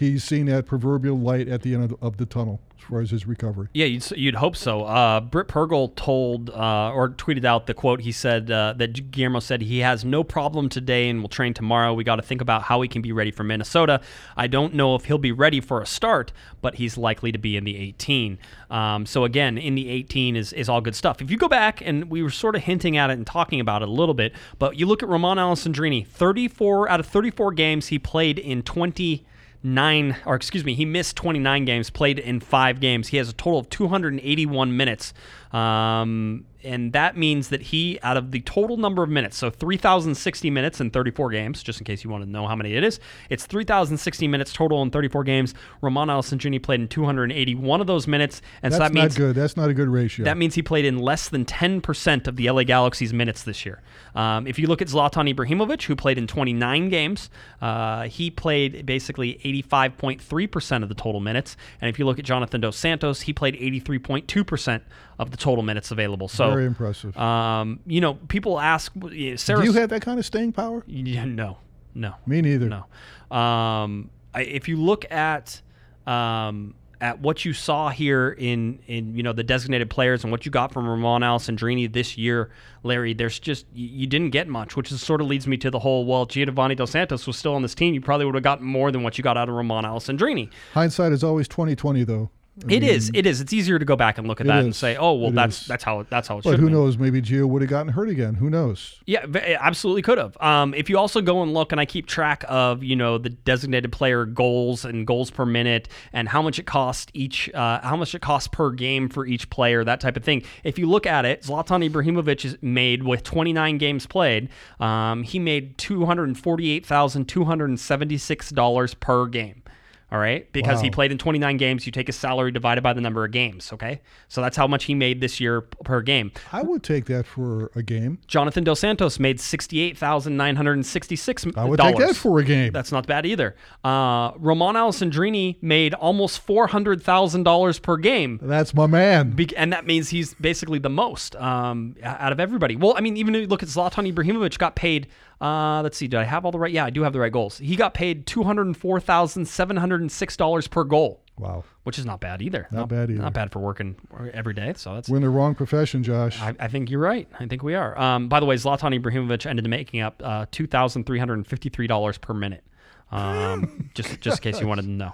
he's seen that proverbial light at the end of the, of the tunnel as far as his recovery. Yeah, you'd, you'd hope so. Uh, Britt Pergel told uh, or tweeted out the quote. He said uh, that Guillermo said he has no problem today and will train tomorrow. We got to think about how he can be ready for Minnesota. I don't know if he'll be ready for a start, but he's likely to be in the 18. Um, so again, in the 18 is is all good stuff. If you go back and we were sort of hinting at it and talking about it a little bit, but you look at Romain Alessandrini, 34 out of 34 games he played in 20- nine, or excuse me, he missed 29 games, played in five games. He has a total of 281 minutes. Um, and that means that he, out of the total number of minutes, so 3,060 minutes in 34 games, just in case you want to know how many it is, it's 3,060 minutes total in 34 games. Romain Alessandrini played in 281 of those minutes, and That's so that means not good. That's not a good ratio. That means he played in less than 10% of the LA Galaxy's minutes this year. Um, if you look at Zlatan Ibrahimovic, who played in 29 games, uh, he played basically 85.3% of the total minutes, and if you look at Jonathan Dos Santos, he played 83.2% of the total minutes available. So very impressive. Um, you know, people ask, Sarah, do you have that kind of staying power? Yeah, no, no, me neither. No. Um, I, if you look at um, at what you saw here in in you know the designated players and what you got from Ramon Alessandrini this year, Larry, there's just you didn't get much, which is, sort of leads me to the whole. Well, Giovanni Dos Santos was still on this team, you probably would have gotten more than what you got out of Ramon Alessandrini. Hindsight is always twenty twenty, though. It mean, is. It is. It's easier to go back and look at that is. and say, "Oh, well, it that's is. that's how that's how it but should." who knows? Maybe Gio would have gotten hurt again. Who knows? Yeah, absolutely could have. Um, if you also go and look, and I keep track of you know the designated player goals and goals per minute and how much it costs each, uh, how much it costs per game for each player, that type of thing. If you look at it, Zlatan Ibrahimovic is made with 29 games played. Um, he made two hundred forty-eight thousand two hundred seventy-six dollars per game. All right. Because wow. he played in 29 games. You take his salary divided by the number of games. Okay. So that's how much he made this year per game. I would take that for a game. Jonathan Dos Santos made $68,966. I would take that for a game. That's not bad either. Uh, Romain Alessandrini made almost $400,000 per game. That's my man. Be- and that means he's basically the most um, out of everybody. Well, I mean, even if you look at Zlatan Ibrahimovic, got paid uh, let's see. Did I have all the right? Yeah, I do have the right goals. He got paid two hundred four thousand seven hundred six dollars per goal. Wow, which is not bad either. Not, not, bad either. Not bad for working every day. So that's we're in the wrong profession, Josh. I, I think you're right. I think we are. Um, by the way, Zlatan Ibrahimovic ended up making up uh, two thousand three hundred fifty three dollars per minute. Um, just just in case you wanted to know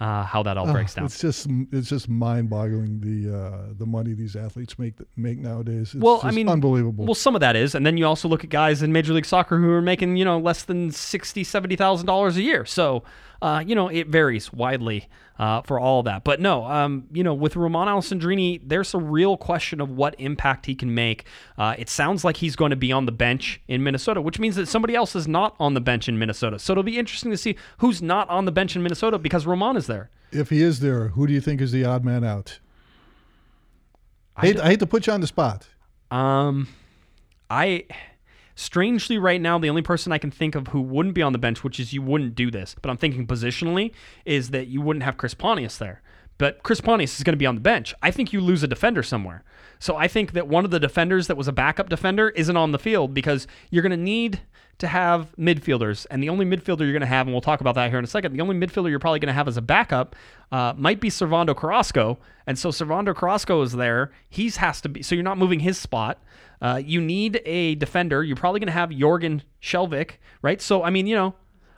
uh, how that all breaks down. It's just it's just mind boggling the uh, the money these athletes make make nowadays. It's well, I mean, unbelievable. Well, some of that is, and then you also look at guys in Major League Soccer who are making you know less than sixty, seventy thousand dollars a year. So uh, you know, it varies widely uh, for all of that. But no, um, you know, with Romain Alessandrini, there's a real question of what impact he can make. Uh, it sounds like he's going to be on the bench in Minnesota, which means that somebody else is not on the bench in Minnesota. So it'll be interesting to see who's not on the bench in Minnesota because Roman is there. If he is there, who do you think is the odd man out? I hate, I hate to put you on the spot. Um, I Strangely, right now, the only person I can think of who wouldn't be on the bench, which is you wouldn't do this, but I'm thinking positionally, is that you wouldn't have Chris Pontius there but Chris Pontius is going to be on the bench. I think you lose a defender somewhere. So I think that one of the defenders that was a backup defender isn't on the field because you're going to need to have midfielders, and the only midfielder you're going to have, and we'll talk about that here in a second. The only midfielder you're probably going to have as a backup uh, might be Servando Carrasco, and so Servando Carrasco is there. He's has to be so you're not moving his spot. Uh, you need a defender. You're probably going to have Jorgen Skjelvik, right? So I mean, you know,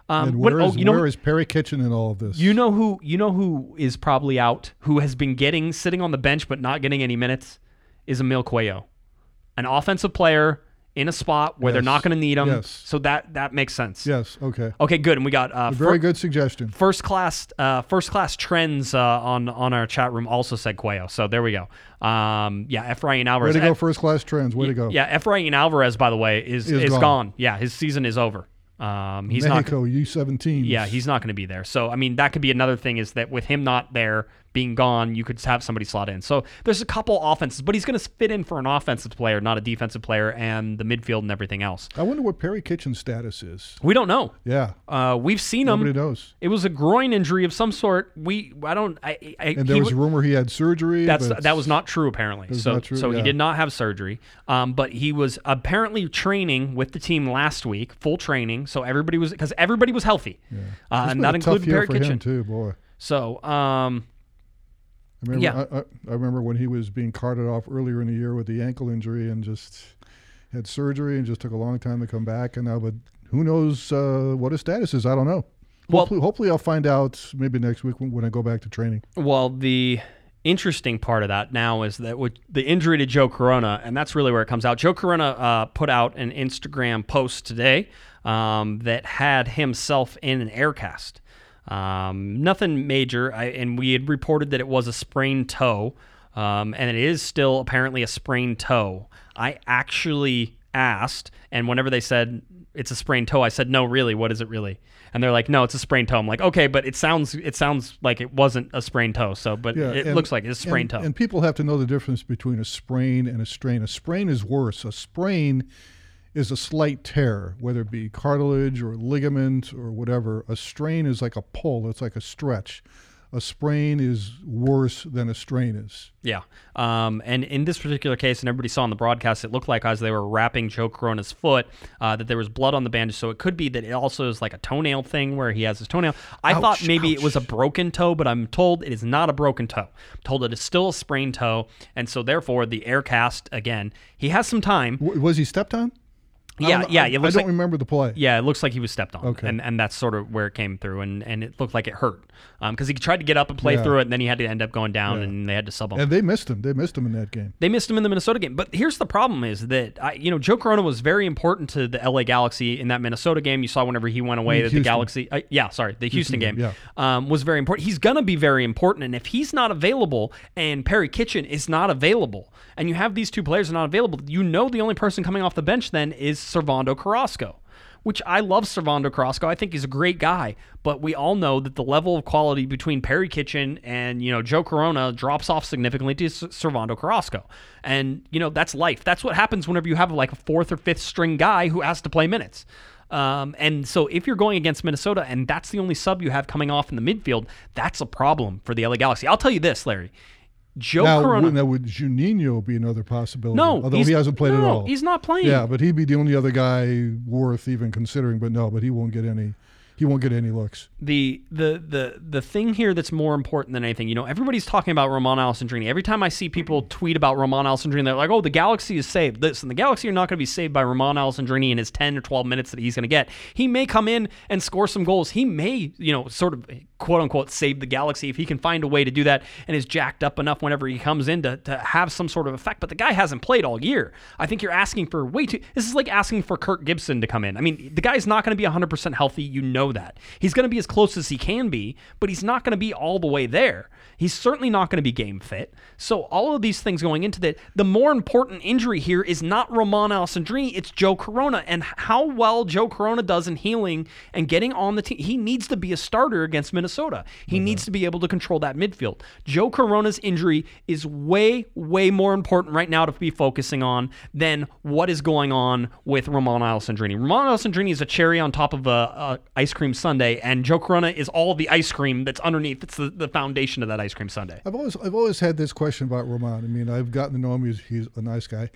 um, And but- where oh, is you know, where is Perry Kitchen in all of this? you know who you know who is probably out, who has been getting sitting on the bench but not getting any minutes, is Emil Cuello, an offensive player in a spot where they're not going to need them. Yes. So that that makes sense. yes. Okay. Okay, good. And we got uh, Very fir- good suggestion. first class uh, first class trends uh, on on our chat room also said Cuello. So there we go. Um, yeah, Efrain Alvarez. Way to go, first class trends. Way to go. yeah, Efrain Alvarez, by the way, is Is is gone. gone. Yeah, his season is over. Um, he's not. Mexico U17. Yeah, he's not going to be there. So, I mean, that could be another thing is that with him not there, being gone, you could have somebody slot in. So, there's a couple offenses, but he's going to fit in for an offensive player, not a defensive player, and the midfield and everything else. I wonder what Perry Kitchen's status is. We don't know. Yeah. Uh, we've seen him. Nobody knows. It was a groin injury of some sort. We, I don't, I, I And there he was a rumor he had surgery. That's that was not true apparently. So true, so he did not have surgery. Um, but he was apparently training with the team last week, full training. So everybody was because everybody was healthy, uh, It's and that included Perry for Kitchen. him too, boy. So um, remember, Yeah. I, I, I remember when he was being carted off earlier in the year with the ankle injury and just had surgery and just took a long time to come back. And now, but who knows uh, what his status is? I don't know. Well- hopefully, hopefully I'll find out maybe next week when, when I go back to training. Well, the interesting part of that now is that with the injury to Joe Corona, and that's really where it comes out. Joe Corona uh, put out an Instagram post today um, that had himself in an air cast. Um, nothing major, I, and we had reported that it was a sprained toe, um, and it is still apparently a sprained toe. I actually asked, and whenever they said it's a sprained toe, I said, "No, really, what is it really?" And they're like, "No, it's a sprained toe." I'm like, "Okay, but it sounds it sounds like it wasn't a sprained toe." So, but Yeah, it and- looks like it's a sprained and, toe. And people have to know the difference between a sprain and a strain. A sprain is worse. A sprain is a slight tear, whether it be cartilage or ligament or whatever. A strain is like a pull. It's like a stretch. A sprain is worse than a strain is. Yeah. Um, and in this particular case, and everybody saw on the broadcast, it looked like as they were wrapping Joe Corona's foot, uh, that there was blood on the bandage. So it could be that it also is like a toenail thing where he has his toenail. I Ouch, thought maybe it was a broken toe, but I'm told it is not a broken toe. I'm told it is still a sprained toe. And so therefore, the air cast, again, he has some time. W- was he stepped on? Yeah, yeah. I, It I don't like, remember the play. yeah, it looks like he was stepped on, Okay. and and that's sort of where it came through, and and it looked like it hurt, because he tried to get up and play Yeah. through it, and then he had to end up going down, Yeah. and they had to sub him. And they missed him. They missed him in that game. They missed him in the Minnesota game. But here's the problem is that, I, you know, Joe Corona was very important to the LA Galaxy in that Minnesota game. You saw whenever he went away that the Galaxy, uh, yeah, sorry, the Houston, Houston game game, um, was very important. He's going to be very important. And if he's not available and Perry Kitchen is not available and you have these two players are not available, you know the only person coming off the bench then is Servando Carrasco. Which I love Servando Carrasco. I think he's a great guy, but we all know that the level of quality between Perry Kitchen and you know Joe Corona drops off significantly to Servando Carrasco, and you know that's life. That's what happens whenever you have like a fourth or fifth string guy who has to play minutes. Um, and so if you're going against Minnesota and that's the only sub you have coming off in the midfield, that's a problem for the LA Galaxy. I'll tell you this, Larry. Joe Now, Corona. would, now, would Juninho be another possibility? no, although he hasn't played no, at all. He's not playing. Yeah, but he'd be the only other guy worth even considering. But no, but he won't get any. He won't get any looks. the the the the thing here that's more important than anything, you know, everybody's talking about Romain Alessandrini. Every time I see people tweet about Romain Alessandrini, they're like, "Oh, the Galaxy is saved." Listen, the Galaxy are not going to be saved by Romain Alessandrini in his 10 or 12 minutes that he's going to get. He may come in and score some goals. He may, you know, sort of quote unquote save the Galaxy if he can find a way to do that and is jacked up enough whenever he comes in to, to have some sort of effect. But the guy hasn't played all year. I think you're asking for way too. This is like asking for Kirk Gibson to come in. I mean, the guy's not going to be 100% healthy. You know that. He's going to be as close as he can be, but he's not going to be all the way there. He's certainly not going to be game fit. So all of these things going into that, the more important injury here is not Romain Alessandrini, it's Joe Corona and how well Joe Corona does in healing and getting on the team. He needs to be a starter against Minnesota. He mm-hmm. needs to be able to control that midfield. Joe Corona's injury is way, way more important right now to be focusing on than what is going on with Romain Alessandrini. Romain Alessandrini is a cherry on top of a, a ice cream cream sundae, and Joe Corona is all the ice cream that's underneath. It's the, the foundation of that ice cream sundae. I've always I've always had this question about Roman. I mean, I've gotten to know him. He's, he's a nice guy.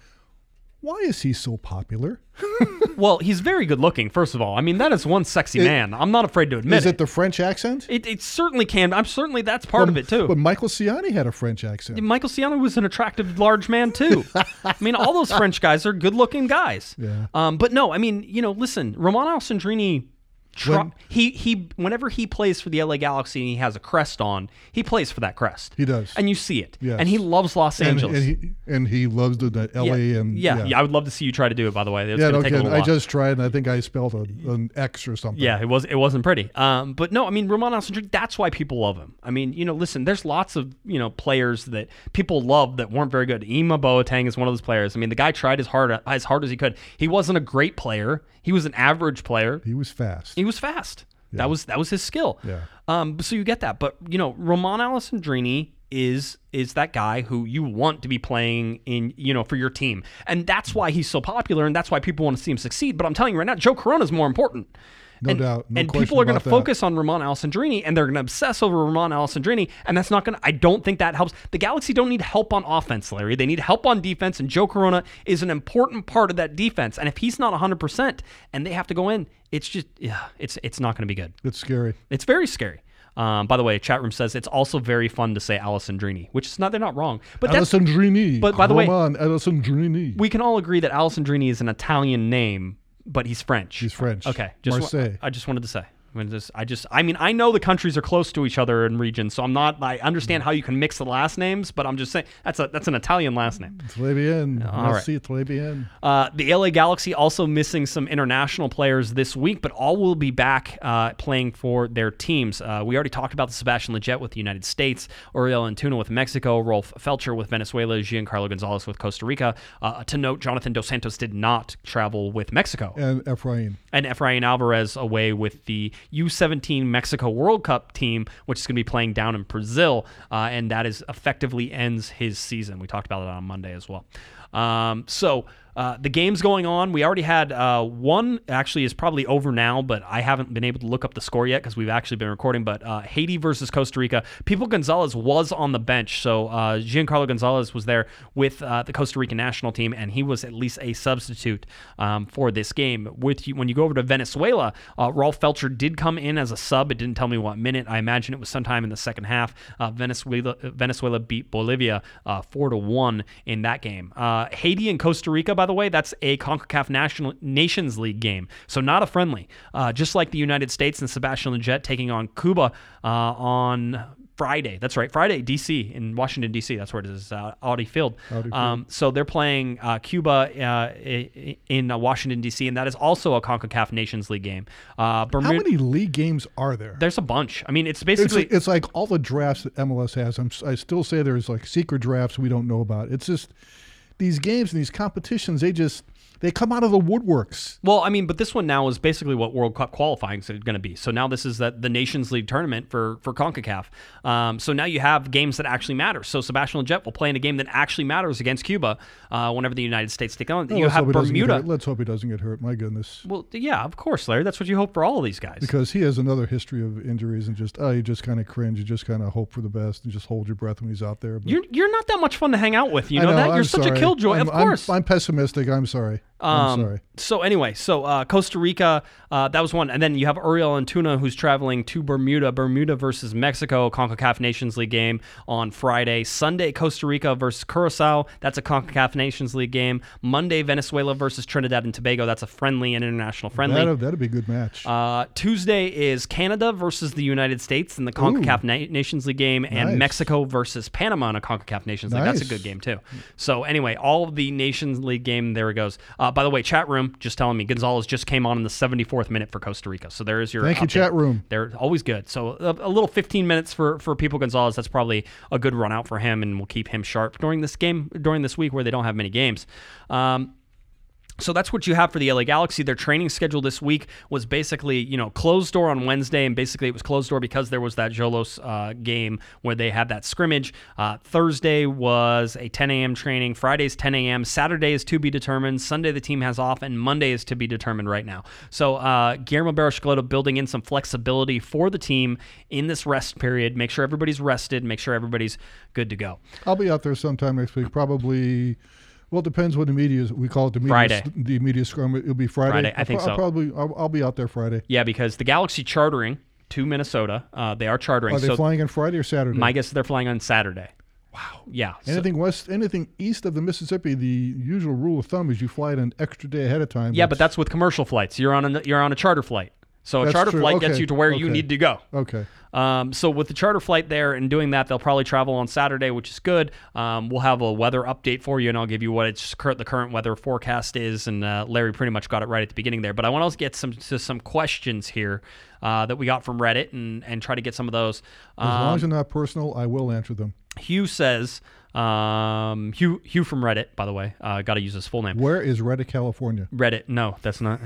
Why is he so popular? Well, he's very good looking, first of all. I mean, that is one sexy It- man. I'm not afraid to admit Is it the French accent? It, it certainly can. I'm certainly that's part of it too. But Michael Ciani had a French accent. Michael Ciani was an attractive, large man too. I mean, all those French guys are good-looking guys. Yeah. Um, but no, I mean, you know, listen, Romano Alessandrini. Try, When- he he. Whenever he plays for the LA Galaxy and he has a crest on, he plays for that crest. He does. and you see it. Yes. And he loves Los Angeles. and he and he loves the, the LA yeah, and yeah, yeah, I would love to see you try to do it. By the way, it's Yeah, a I while. just tried, and I think I spelled a, an X or something. Yeah, it was it wasn't pretty. Um, but no, I mean Romain Alessandrini. That's why people love him. I mean, you know, listen, there's lots of you know players that people love that weren't very good. Ema Boateng is one of those players. I mean, the guy tried as hard as hard as he could. He wasn't a great player. He was an average player. he was fast. He was fast. That was that was his skill. Yeah. Um. So you get that, but you know, Romain Alessandrini is is that guy who you want to be playing in you know for your team, and that's why he's so popular, and that's why people want to see him succeed. But I'm telling you right now, Joe Corona is more important. No and, doubt. No and people are going to focus on Ramon Alessandrini and they're going to obsess over Ramon Alessandrini. And that's not going to, I don't think that helps. The Galaxy don't need help on offense, Larry. They need help on defense. And Joe Corona is an important part of that defense. And if he's not 100% and they have to go in, it's just, yeah, it's, it's not going to be good. It's scary. It's very scary. Um, by the way, chat room says it's also very fun to say Alessandrini, which is not, they're not wrong. But Alessandrini. but by the way- Romain Alessandrini. we can all agree that Alessandrini is an Italian name, but he's French. He's French. Okay, just wa- Marseille. I just wanted to say. I mean, this- I just, I mean, I know the countries are close to each other in regions, so I'm not. I understand how you can mix the last names, but I'm just saying that's a that's an Italian last name. Très. All right. Merci. Uh, the LA Galaxy also missing some international players this week, but all will be back uh, playing for their teams. Uh, we already talked about the Sebastian Lletget with the United States, Uriel Antuna with Mexico, Rolf Feltscher with Venezuela, Giancarlo Gonzalez with Costa Rica. Uh, to note, Jonathan Dos Santos did not travel with Mexico. And Efrain. and Efrain Alvarez away with the U17 Mexico World Cup team, which is going to be playing down in Brazil, uh, and that is effectively ends his season. We talked about it on Monday as well. Um, so uh, the game's going on. We already had uh, one, actually, is probably over now, but I haven't been able to look up the score yet because we've actually been recording. But uh, Haiti versus Costa Rica. Pipo Gonzalez was on the bench. So uh, Giancarlo Gonzalez was there with uh, the Costa Rican national team, and he was at least a substitute um, for this game. With you, When you go over to Venezuela, uh, Rolf Feltscher did come in as a sub. It didn't tell me what minute. I imagine it was sometime in the second half. Uh, Venezuela, Venezuela beat Bolivia uh, 4 to 1 in that game. Uh, Haiti and Costa Rica, by the way, that's a CONCACAF National Nations League game, so not a friendly. Uh, just like the United States and Sebastian Lletget taking on Cuba uh, on Friday. That's right, Friday, D.C. in Washington D.C. That's where it is, uh, Audi Field. Audi Field. Um, so they're playing uh, Cuba uh, in uh, Washington D.C. and that is also a Concacaf Nations League game. Uh, How many league games are there? There's a bunch. I mean, it's It's, basically it's like all the drafts that MLS has. I'm, I still say there's like secret drafts we don't know about. It's just these games and these competitions. They just they come out of the woodworks. Well, I mean, but this one now is basically what World Cup qualifying is going to be. So now this is that the Nations League tournament for for Concacaf. Um, so now you have games that actually matter. So Sebastian Lletget will play in a game that actually matters against Cuba uh, whenever the United States take on. Oh, you have hope he doesn't get Bermuda. Let's hope he doesn't get hurt. My goodness. Well, yeah, of course, Larry. That's what you hope for all of these guys. Because he has another history of injuries and just oh, you just kind of cringe. You just kind of hope for the best and just hold your breath when he's out there. But You're you're not that much fun to hang out with. You I know, that I'm you're such a killjoy. I'm, of course. I'm, I'm pessimistic. I'm sorry. I'm Um, sorry. So anyway, so uh, Costa Rica, uh, that was one, and then you have Uriel Antuna who's traveling to Bermuda. Bermuda versus Mexico, Concacaf Nations League game on Friday. Sunday, Costa Rica versus Curacao. That's a Concacaf Nations League game. Monday, Venezuela versus Trinidad and Tobago. That's a friendly and international friendly. That'd, that'd be a good match. Uh, Tuesday is Canada versus the United States in the CONCACAF Na- Nations League game, and Nice. Mexico versus Panama in a CONCACAF Nations League. That's a good game too. So anyway, all of the Nations League game, there it goes. Uh, by the way, chat room just telling me Gonzalez just came on in the 74th minute for Costa Rica. So there is your Thank you, chat room. They're always good. So a, a little 15 minutes for for Pipo Gonzalez. That's probably a good run out for him, and will keep him sharp during this game during this week where they don't have many games. Um, So that's what you have for the LA Galaxy. Their training schedule this week was basically, you know, closed door on Wednesday, and basically it was closed door because there was that Xolos uh, game where they had that scrimmage. Uh, Thursday was a 10 a.m. training. Friday's 10 a.m. Saturday is to be determined. Sunday the team has off, and Monday is to be determined right now. So uh, Guillermo Barros building in some flexibility for the team in this rest period. Make sure everybody's rested. Make sure everybody's good to go. I'll be out there sometime next week, probably well, it depends what the media is. We call it the media, Friday. The media scrum. It'll be Friday. Friday, I think I'll, so. I'll probably, I'll, I'll, be out there Friday. Yeah, because the Galaxy chartering to Minnesota. Uh, they are chartering. Are they so flying on Friday or Saturday? My guess is they're flying on Saturday. Wow. Yeah. so- so- Anything west, anything east of the Mississippi, the usual rule of thumb is you fly it an extra day ahead of time. yeah, but that's with commercial flights. You're on a you're on a charter flight. So a That's charter true. flight gets you to where you Okay. need to go. okay. Um, so with the charter flight there and doing that, they'll probably travel on Saturday, which is good. Um, we'll have a weather update for you, and I'll give you what it's the current weather forecast is. And uh, Larry pretty much got it right at the beginning there. But I want to get some to some questions here uh, that we got from Reddit and and try to get some of those. As long Um, as they're not personal, I will answer them. Hugh says, um, Hugh Hugh from Reddit, by the way, uh, got to use his full name. Where is Reddit, California? Reddit. No, that's not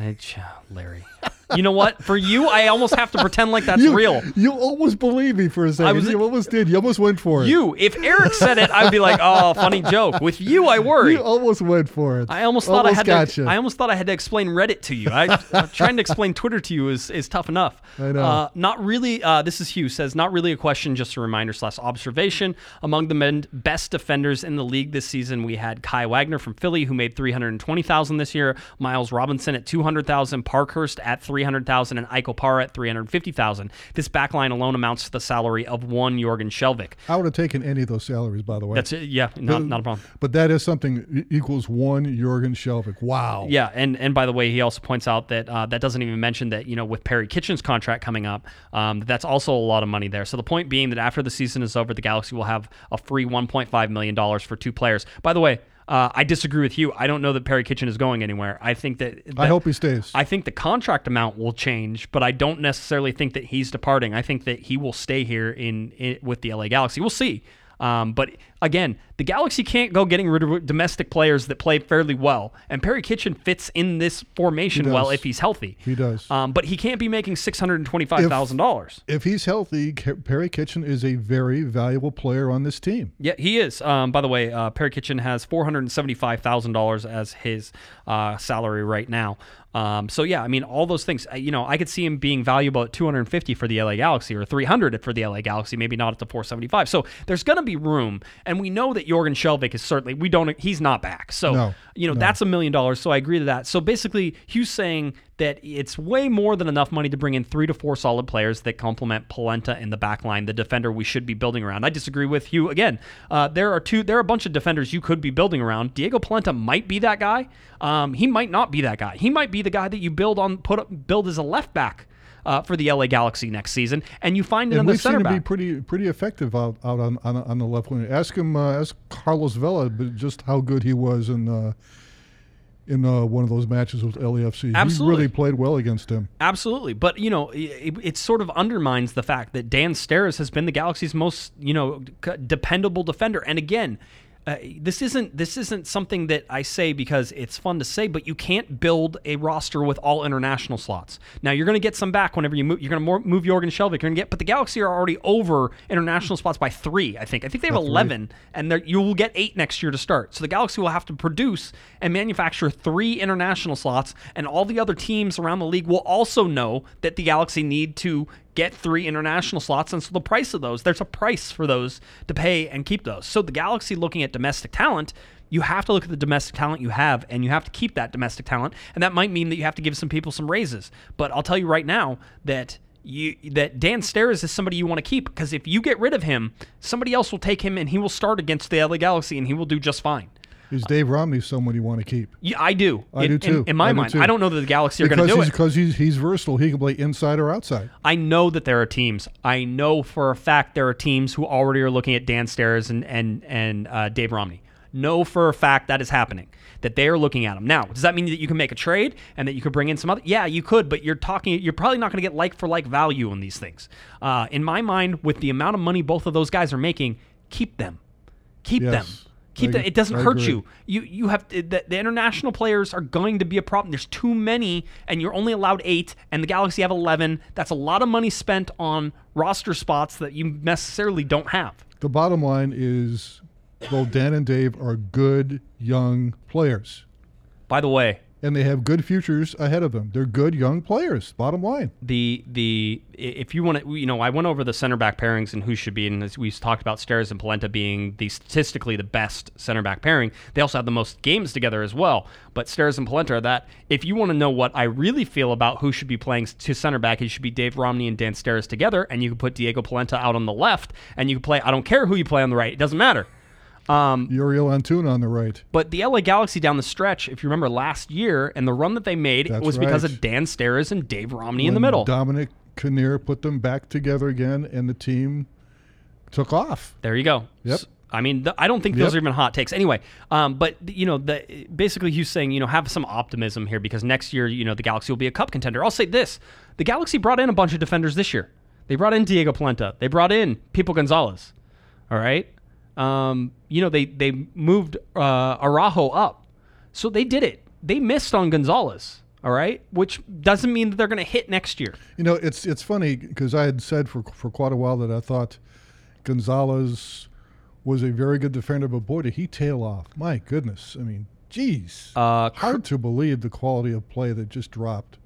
Larry. You know what? For you, I almost have to pretend like that's you, real. You almost believe me for a second. was- you almost did. You almost went for it. You, if Eric said it, I'd be like, "Oh, funny joke." With you, I worry. You almost went for it. I almost thought I had gotcha. to. I almost thought I had to explain Reddit to you. I, trying to explain Twitter to you is, is tough enough. I know. Uh, not really. Uh, this is Hugh says not really a question, just a reminder slash observation. Among the men, best defenders in the league this season, we had Kai Wagner from Philly, who made three hundred twenty thousand this year. Miles Robinson at two hundred thousand. Parkhurst at three hundred thousand, and Ike Opara at three hundred fifty thousand. This back line alone amounts to the salary of one Jorgen Skjelvik. I would have taken any of those salaries, by the way. That's it. Yeah, not, not a problem. But that is something equals one Jorgen Skjelvik. Wow. Yeah, and and by the way, he also points out that uh, that doesn't even mention that you know with Perry Kitchen's contract coming up, um, that's also a lot of money there. So the point being that after the season is over, the Galaxy will have a free 1.5 million dollars for two players. By the way, uh, I disagree with you. I don't know that Perry Kitchen is going anywhere. I think that, I hope he stays. I think the contract amount will change, but I don't necessarily think that he's departing. I think that he will stay here in, in with the LA Galaxy. We'll see. Um, but again, the Galaxy can't go getting rid of domestic players that play fairly well, and Perry Kitchen fits in this formation well if he's healthy. He does. Um, but he can't be making six hundred and twenty-five thousand dollars. if he's healthy, Perry Kitchen is a very valuable player on this team. Yeah, he is. Um, by the way, uh, Perry Kitchen has four hundred and seventy-five thousand dollars as his uh, salary right now. Um, so yeah, I mean, all those things. uh, You know, I could see him being valuable at two hundred and fifty for the LA Galaxy or three hundred for the LA Galaxy, maybe not at the four seventy-five. So there's going to be room, and we know that Jorgen Skjelvik is certainly. We don't. He's not back. So No, you know no. that's a million dollars. So I agree to that. So basically, Hugh's saying that it's way more than enough money to bring in three to four solid players that complement Polenta in the back line, the defender we should be building around. I disagree with Hugh again. Uh, there are two, there are a bunch of defenders you could be building around. Diego Polenta might be that guy. Um, he might not be that guy. He might be the guy that you build on, put up, build as a left back. Uh, for the LA Galaxy next season, and you find And another seen center him be pretty pretty effective out, out on, on on the left wing. Ask him, uh, ask Carlos Vela, but just how good he was in uh, in uh, one of those matches with LAFC. Absolutely. He really played well against him. Absolutely, but you know, it, it sort of undermines the fact that Dan Steres has been the Galaxy's most you know c- dependable defender. And again, uh, this isn't this isn't something that I say because it's fun to say, but you can't build a roster with all international slots. Now you're going to get some back whenever you move. You're going to move Jorgen Skjelvik. You're going to get, but the Galaxy are already over international spots by three. I think. I think they have eleven, and you will get eight next year to start. So the Galaxy will have to produce and manufacture three international slots, and all the other teams around the league will also know that the Galaxy need to get three international slots, and so the price of those, there's a price for those to pay and keep those. So the Galaxy looking at domestic talent. You have to look at the domestic talent you have, and you have to keep that domestic talent, and that might mean that you have to give some people some raises. But I'll tell you right now that you that Dan Steres is somebody you want to keep because if you get rid of him, somebody else will take him and he will start against the LA Galaxy and he will do just fine. Is Dave Romney someone you want to keep? Yeah, I do. I in, do too. In, in my I mind, too. I don't know that the Galaxy are going to do he's it. because he's he's versatile. He can play inside or outside. I know that there are teams. I know for a fact there are teams who already are looking at Dan Steres and and and uh, Dave Romney. Know for a fact that is happening. That they are looking at him now. Does that mean that you can make a trade and that you could bring in some other? Yeah, you could, but you're talking. You're probably not going to get like for like value on these things. Uh, in my mind, with the amount of money both of those guys are making, keep them. Keep them. Keep I- that. It doesn't I hurt agree. you. You you have to, the, the international players are going to be a problem. There's too many, and you're only allowed eight. And the Galaxy have eleven. That's a lot of money spent on roster spots that you necessarily don't have. The bottom line is both Dan and Dave are good young players, By the way, and they have good futures ahead of them. They're good young players. Bottom line. the the if you want to, you know, I went over the center back pairings and who should be, and we talked about Steres and Polenta being the statistically the best center back pairing. They also have the most games together as well. But Steres and Polenta are that. If you want to know what I really feel about who should be playing to center back, it should be Dave Romney and Dan Steres together, and you can put Diego Polenta out on the left, and you can play. I don't care who you play on the right; it doesn't matter. Um, Uriel Antuna on the right. But the LA Galaxy down the stretch, if you remember last year and the run that they made, That's was because of Dan Steres and Dave Romney in the middle. Dominic Kinnear put them back together again, and the team took off. There you go. Yep. S- I mean, I don't think those Yep. are even hot takes. Anyway, um, but you know, the basically he's saying, you know, have some optimism here because next year, you know, the Galaxy will be a cup contender. I'll say this: the Galaxy brought in a bunch of defenders this year. They brought in Diego Polenta. They brought in Pipo Gonzalez. All right. Um, you know, they they moved uh, Araujo up, so they did it. They missed on Gonzalez. All right, which doesn't mean that they're going to hit next year. You know, it's it's funny because I had said for for quite a while that I thought Gonzalez was a very good defender, but boy, did he tail off! My goodness, I mean, geez, Uh, hard to believe the quality of play that just dropped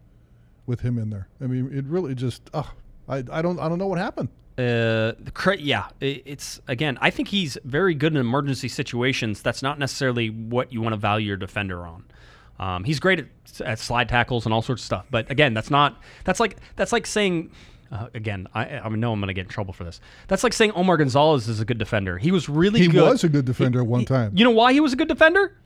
with him in there. I mean, it really just, uh, I I don't I don't know what happened. Uh, yeah, it's again. I think he's very good in emergency situations. That's not necessarily what you want to value your defender on. Um, he's great at, at slide tackles and all sorts of stuff. But again, that's not. That's like that's like saying. Uh, again, I, I know I'm going to get in trouble for this. That's like saying Omar Gonzalez is a good defender. He was really He good. was a good defender at one time You know why he was a good defender?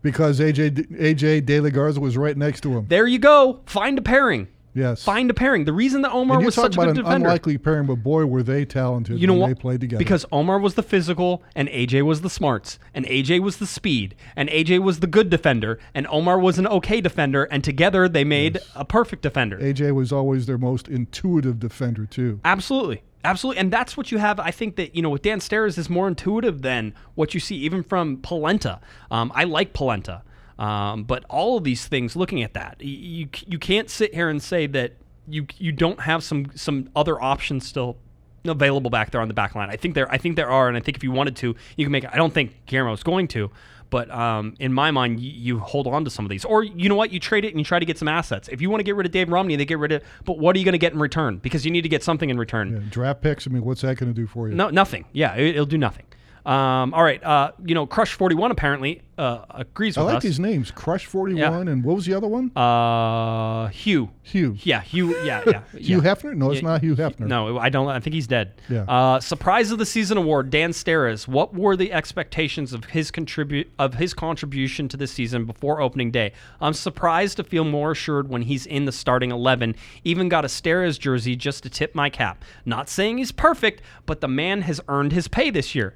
because AJ AJ De La Garza was right next to him. There you go. Find a pairing. Yes, Find a pairing. The reason that Omar And you was talk such a good an defender. unlikely pairing, but boy, were they talented You know when what? they played together. Because Omar was the physical, and AJ was the smarts, and AJ was the speed, and AJ was the good defender, and Omar was an okay defender, and together they made a perfect defender. AJ was always their most intuitive defender too. Absolutely. Absolutely. And that's what you have. I think that, you know, with Dan Steres is more intuitive than what you see even from Polenta. Um, I like Polenta. Um, but all of these things, looking at that, you, you can't sit here and say that you you don't have some some other options still available back there on the back line. I think there I think there are, and I think if you wanted to, you can make. I don't think Guillermo is going to, but um, in my mind, you, you hold on to some of these, or you know what, you trade it and you try to get some assets. If you want to get rid of Dave Romney, they get rid of. But what are you going to get in return? Because you need to get something in return. Yeah, draft picks. I mean, what's that going to do for you? No, nothing. Yeah, it, will do nothing. Um, all right. Uh, you know, Crush Forty One apparently uh, agrees with I with like us. these names: Crush Forty One, and what was the other one? Uh, Hugh. Hugh. Yeah, Hugh. Yeah, yeah. Hugh yeah. Hefner? No, it's Yeah, not Hugh Hefner. No, I don't. I think he's dead. Yeah. Uh, surprise of the season award, Dan Steres. What were the expectations of his contribute of his contribution to the season before opening day? I'm surprised to feel more assured when he's in the starting eleven. Even got a Steres jersey just to tip my cap. Not saying he's perfect, but the man has earned his pay this year.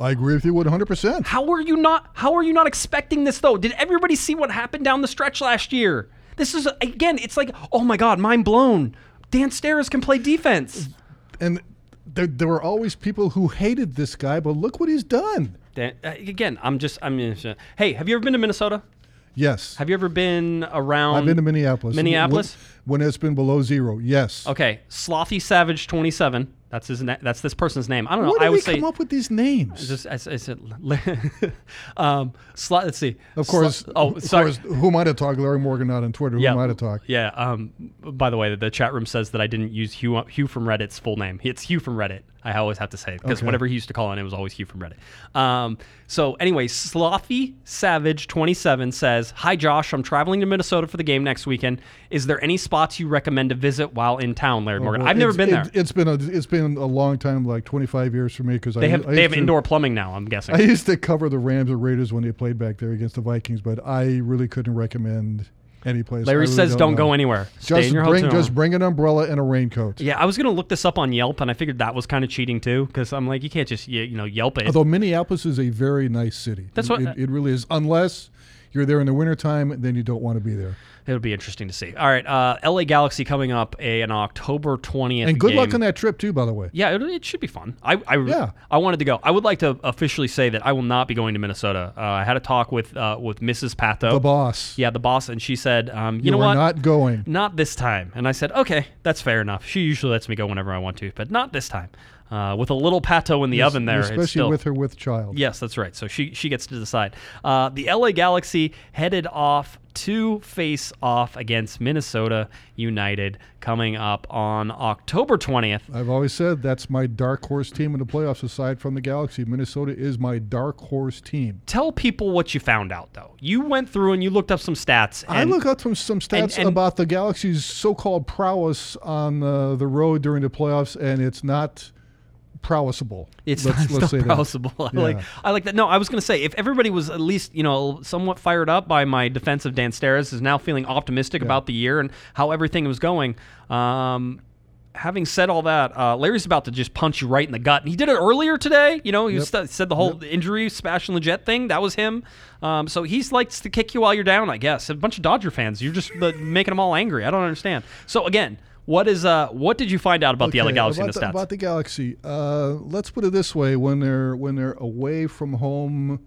I agree with you 100. percent How are you not? How are you not expecting this though? Did everybody see what happened down the stretch last year? This is again. It's like, oh my god, mind blown. Dan Steres can play defense. And there, there were always people who hated this guy, but look what he's done. Dan, uh, again, I'm just. I'm. Uh, hey, have you ever been to Minnesota? Yes, Have you ever been around? I've been to Minneapolis. Minneapolis? when, when it's been below zero. Yes. Okay, Slothy Savage 27. That's his. Na- that's this person's name. I don't know. Where I would we say. come up with these names? Just, I, I said, um, slot. Let's see. of course. Oh, of sorry. course. Who might have talked? Larry Morgan not on Twitter. Who Yeah, might have talked? Yeah. Um. By the way, the chat room says that I didn't use Hugh, Hugh from Reddit's full name. It's Hugh from Reddit. I always have to say because Okay. whatever he used to call in, it was always Hugh from Reddit. Um. So anyway, Slothy Savage twenty seven says, "Hi Josh, I'm traveling to Minnesota for the game next weekend. Is there any spots you recommend to visit while in town, Larry Morgan? Well, I've never been it- there. It's been a it's been a long time, like 25 years for me, because They I, have I they have to- indoor plumbing now. I'm guessing. I used to cover the Rams or Raiders when they played back there against the Vikings, but I really couldn't recommend any place. Larry really says don't, know. go anywhere. Stay Just in your bring hotel. just bring an umbrella and a raincoat. yeah, I was gonna look this up on Yelp, and I figured that was kind of cheating too, because I'm like, you can't just you, you know Yelp it. Although Minneapolis is a very nice city. That's it, what- it, it really is, unless you're there in the wintertime, then you don't want to be there. It'll be interesting to see. All right, uh, LA Galaxy coming up a, an October 20th. And good game. luck on that trip too, by the way. Yeah, it, it should be fun. I I, Yeah. I wanted to go. I would like to officially say that I will not be going to Minnesota. Uh, I had a talk with uh, with Mrs. Pato. The boss. Yeah, the boss, and she said, um, you, You, know what? not going. Not this time. And I said, okay, that's fair enough. She usually lets me go whenever I want to, but not this time. Uh, with a little pato in the oven there, especially still, with her with child. Yes, that's right. So she she gets to decide. Uh, the LA Galaxy headed off to face off against Minnesota United coming up on October 20th. I've always said that's my dark horse team in the playoffs. Aside from the Galaxy, Minnesota is my dark horse team. Tell people what you found out though. You went through and you looked up some stats. I looked up some some stats and- about the Galaxy's so-called prowess on uh, the road during the playoffs, and it's not prowessable. It's let's, not, let's it's say not that. possible. I like I like that. No, I was going to say if everybody was at least you know somewhat fired up by my defense of Dan Steres is now feeling optimistic about the year and how everything was going. Um, having said all that, uh, Larry's about to just punch you right in the gut. And he did it earlier today. You know, he was st- said the whole injury, Sebastian Lletget thing. That was him. Um, so he's likes to kick you while you're down, I guess. A bunch of Dodger fans. You're just uh, making them all angry. I don't understand. So again, what is uh, what did you find out about the LA Galaxy about in the the, about the Galaxy. Uh, let's put it this way: when they're when they're away from home,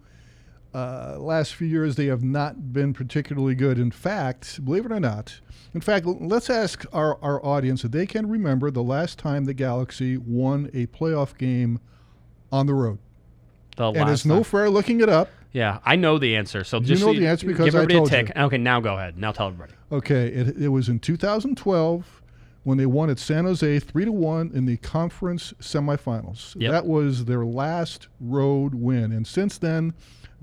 uh, last few years they have not been particularly good. In fact, believe it or not, in fact, let's ask our, our audience if they can remember the last time the Galaxy won a playoff game on the road. the And last it's no fair looking it up. Yeah, I know the answer. So You just know the answer because give I everybody told a you. tick. Okay, now go ahead. Now tell everybody. Okay, it, it was in 2012 when they won at San Jose three to one in the conference semifinals. Yep. That was their last road win, and since then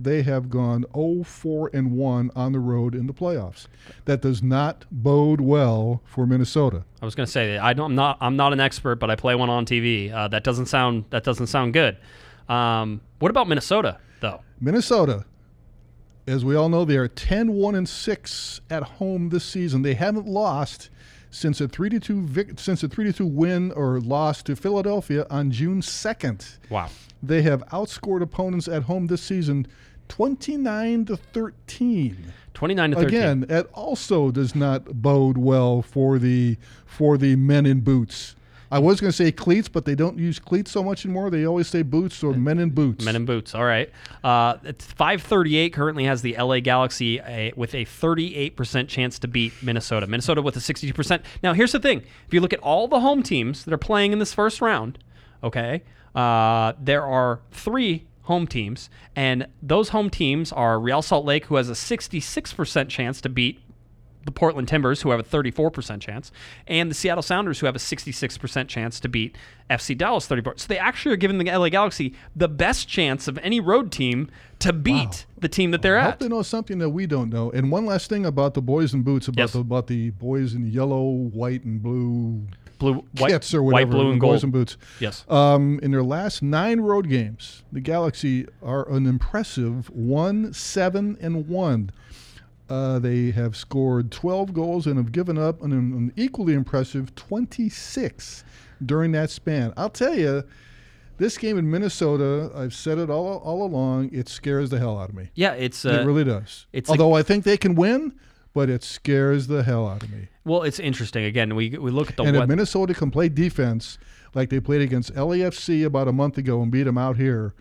they have gone 0-4 and one on the road in the playoffs. That does not bode well for Minnesota. I was going to say that I don't, I'm not I'm not an expert, but I play one on TV. Uh, that doesn't sound that doesn't sound good. Um, what about Minnesota though? Minnesota, as we all know, they are 10 1 and 6 at home this season. They haven't lost since a 3 to 2 vic- since a 3 to 2 win or loss to Philadelphia on June 2nd. Wow. They have outscored opponents at home this season 29 to 13. 29 to 13. Again, that also does not bode well for the for the men in boots. I was going to say cleats, but they don't use cleats so much anymore. They always say boots or men in boots. Men in boots. All right. Uh, it's 538 currently has the LA Galaxy a, with a 38% chance to beat Minnesota. Minnesota with a 62%. Now, here's the thing if you look at all the home teams that are playing in this first round, okay, uh, there are three home teams, and those home teams are Real Salt Lake, who has a 66% chance to beat the Portland Timbers, who have a 34% chance, and the Seattle Sounders, who have a 66% chance to beat FC Dallas 34. So they actually are giving the LA Galaxy the best chance of any road team to beat the team that they're I hope at. they know something that we don't know. And one last thing about the boys in boots, about Yes. the about the boys in yellow, white, and blue Blue, white, or whatever. white, blue, and boys gold. in boots. Yes. Um, in their last nine road games, the Galaxy are an impressive one, seven, and one. Uh, they have scored 12 goals and have given up an, an equally impressive 26 during that span. I'll tell you, this game in Minnesota, I've said it all, all along, it scares the hell out of me. Yeah, it's uh, it really does. it's Although I think they can win, but it scares the hell out of me. well, it's interesting. Again, we we look at the And if Minnesota can play defense like they played against LAFC about a month ago and beat them out here,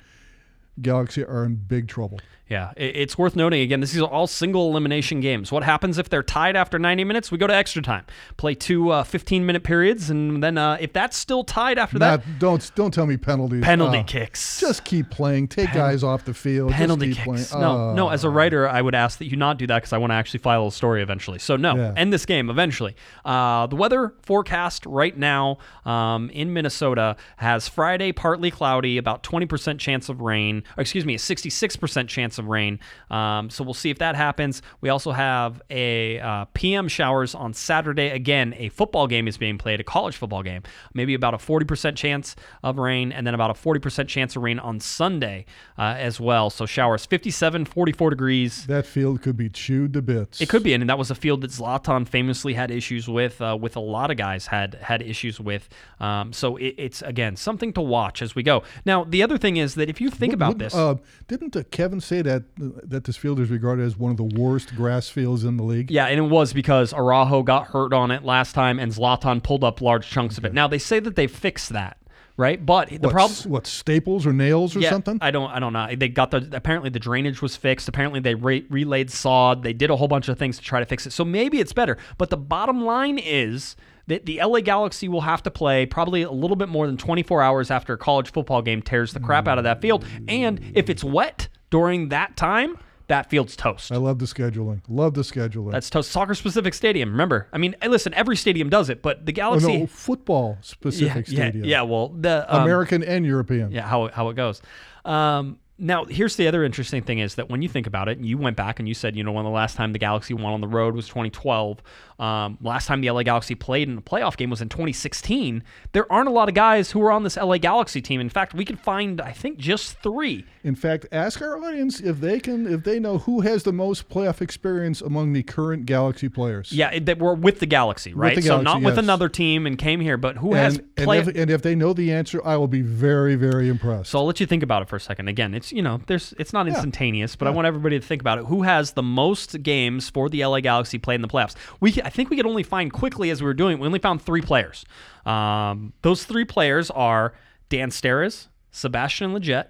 Galaxy are in big trouble. Yeah, it's worth noting again. This is all single elimination games. What happens if they're tied after 90 minutes? We go to extra time, play two uh, 15 minute periods, and then uh, if that's still tied after Not, that, don't don't tell me penalties. penalty Oh, kicks. Just keep playing. Take guys off the field. Penalty kicks. No, no. As a writer, I would ask that you not do that because I want to actually file a story eventually. So no, Yeah. end this game eventually. Uh, the weather forecast right now um, in Minnesota has Friday partly cloudy, about 20% chance of rain. Or excuse me, a 66% chance of rain. Um, so we'll see if that happens. We also have a uh, PM showers on Saturday. Again, a football game is being played, a college football game. Maybe about a 40% chance of rain, and then about a 40% chance of rain on Sunday uh, as well. So showers 57, 44 degrees. That field could be chewed to bits. It could be, and that was a field that Zlatan famously had issues with. Uh, with a lot of guys had had issues with. Um, so it, it's again something to watch as we go. Now the other thing is that if you think about this, Uh, didn't uh, Kevin say that that that this field is regarded as one of the worst grass fields in the league? Yeah, and it was because Araujo got hurt on it last time, and Zlatan pulled up large chunks of it. Now they say that they fixed that, right? But the problem, what staples or nails or yeah, something? I don't, I don't know. They got the apparently the drainage was fixed. Apparently they re- relayed sod. They did a whole bunch of things to try to fix it. So maybe it's better. But the bottom line is that the LA Galaxy will have to play probably a little bit more than 24 hours after a college football game tears the crap out of that field. And if it's wet during that time, that field's toast. I love the scheduling. Love the scheduling. That's toast. Soccer specific stadium. Remember, I mean, listen, every stadium does it, but the oh, Galaxy. no, football specific yeah, stadium. yeah. Well, the um, American and European. yeah, how how it goes. Um, now, here's the other interesting thing is that when you think about it, and you went back and you said, you know, when the last time the Galaxy won on the road was 2012. Um, last time the LA Galaxy played in a playoff game was in 2016. There aren't a lot of guys who are on this LA Galaxy team. In fact, we could find, I think, just three. In fact, ask our audience if they can, if they know who has the most playoff experience among the current Galaxy players. Yeah, it- that were with the Galaxy, right? the so not Galaxy, with another team and came here, but who has And, and, if, and if they know the answer, I will be very, very impressed. So I'll let you think about it for a second. Again, it's you know, there's it's not instantaneous, but I want everybody to think about it. Who has the most games for the LA Galaxy played in the playoffs? We I think we could only find quickly as we were doing. We only found three players. Um, those three players are Dan Steres, Sebastian Lletget,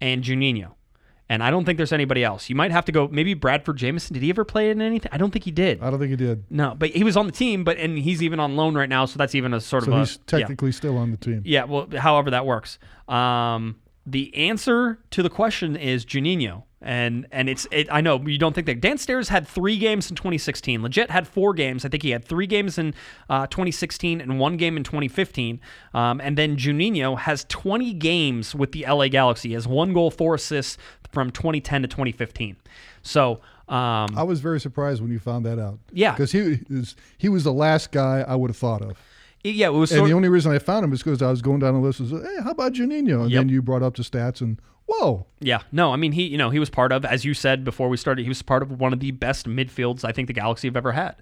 and Juninho. And I don't think there's anybody else. You might have to go. Maybe Bradford Jamieson. Did he ever play in anything? I don't think he did. I don't think he did. No, but he was on the team. But and he's even on loan right now, so that's even a sort So of a he's yeah. technically still on the team. Yeah, well, however that works. Um, the answer to the question is Juninho. And and it's it, I know you don't think that Dan Steres had three games in 2016. Lletget had four games. I think he had three games in uh, 2016 and one game in 2015. Um, and then Juninho has 20 games with the LA Galaxy. He has one goal, four assists from 2010 to 2015. So um, I was very surprised when you found that out. Yeah. because he he was the last guy I would have thought of. Yeah, it was And the only reason I found him is because I was going down the list. and said, hey, how about Juninho? And Yep. then you brought up the stats, and whoa, Yeah, no, I mean he, you know, he was part of, as you said before we started, he was part of one of the best midfields I think the Galaxy have ever had.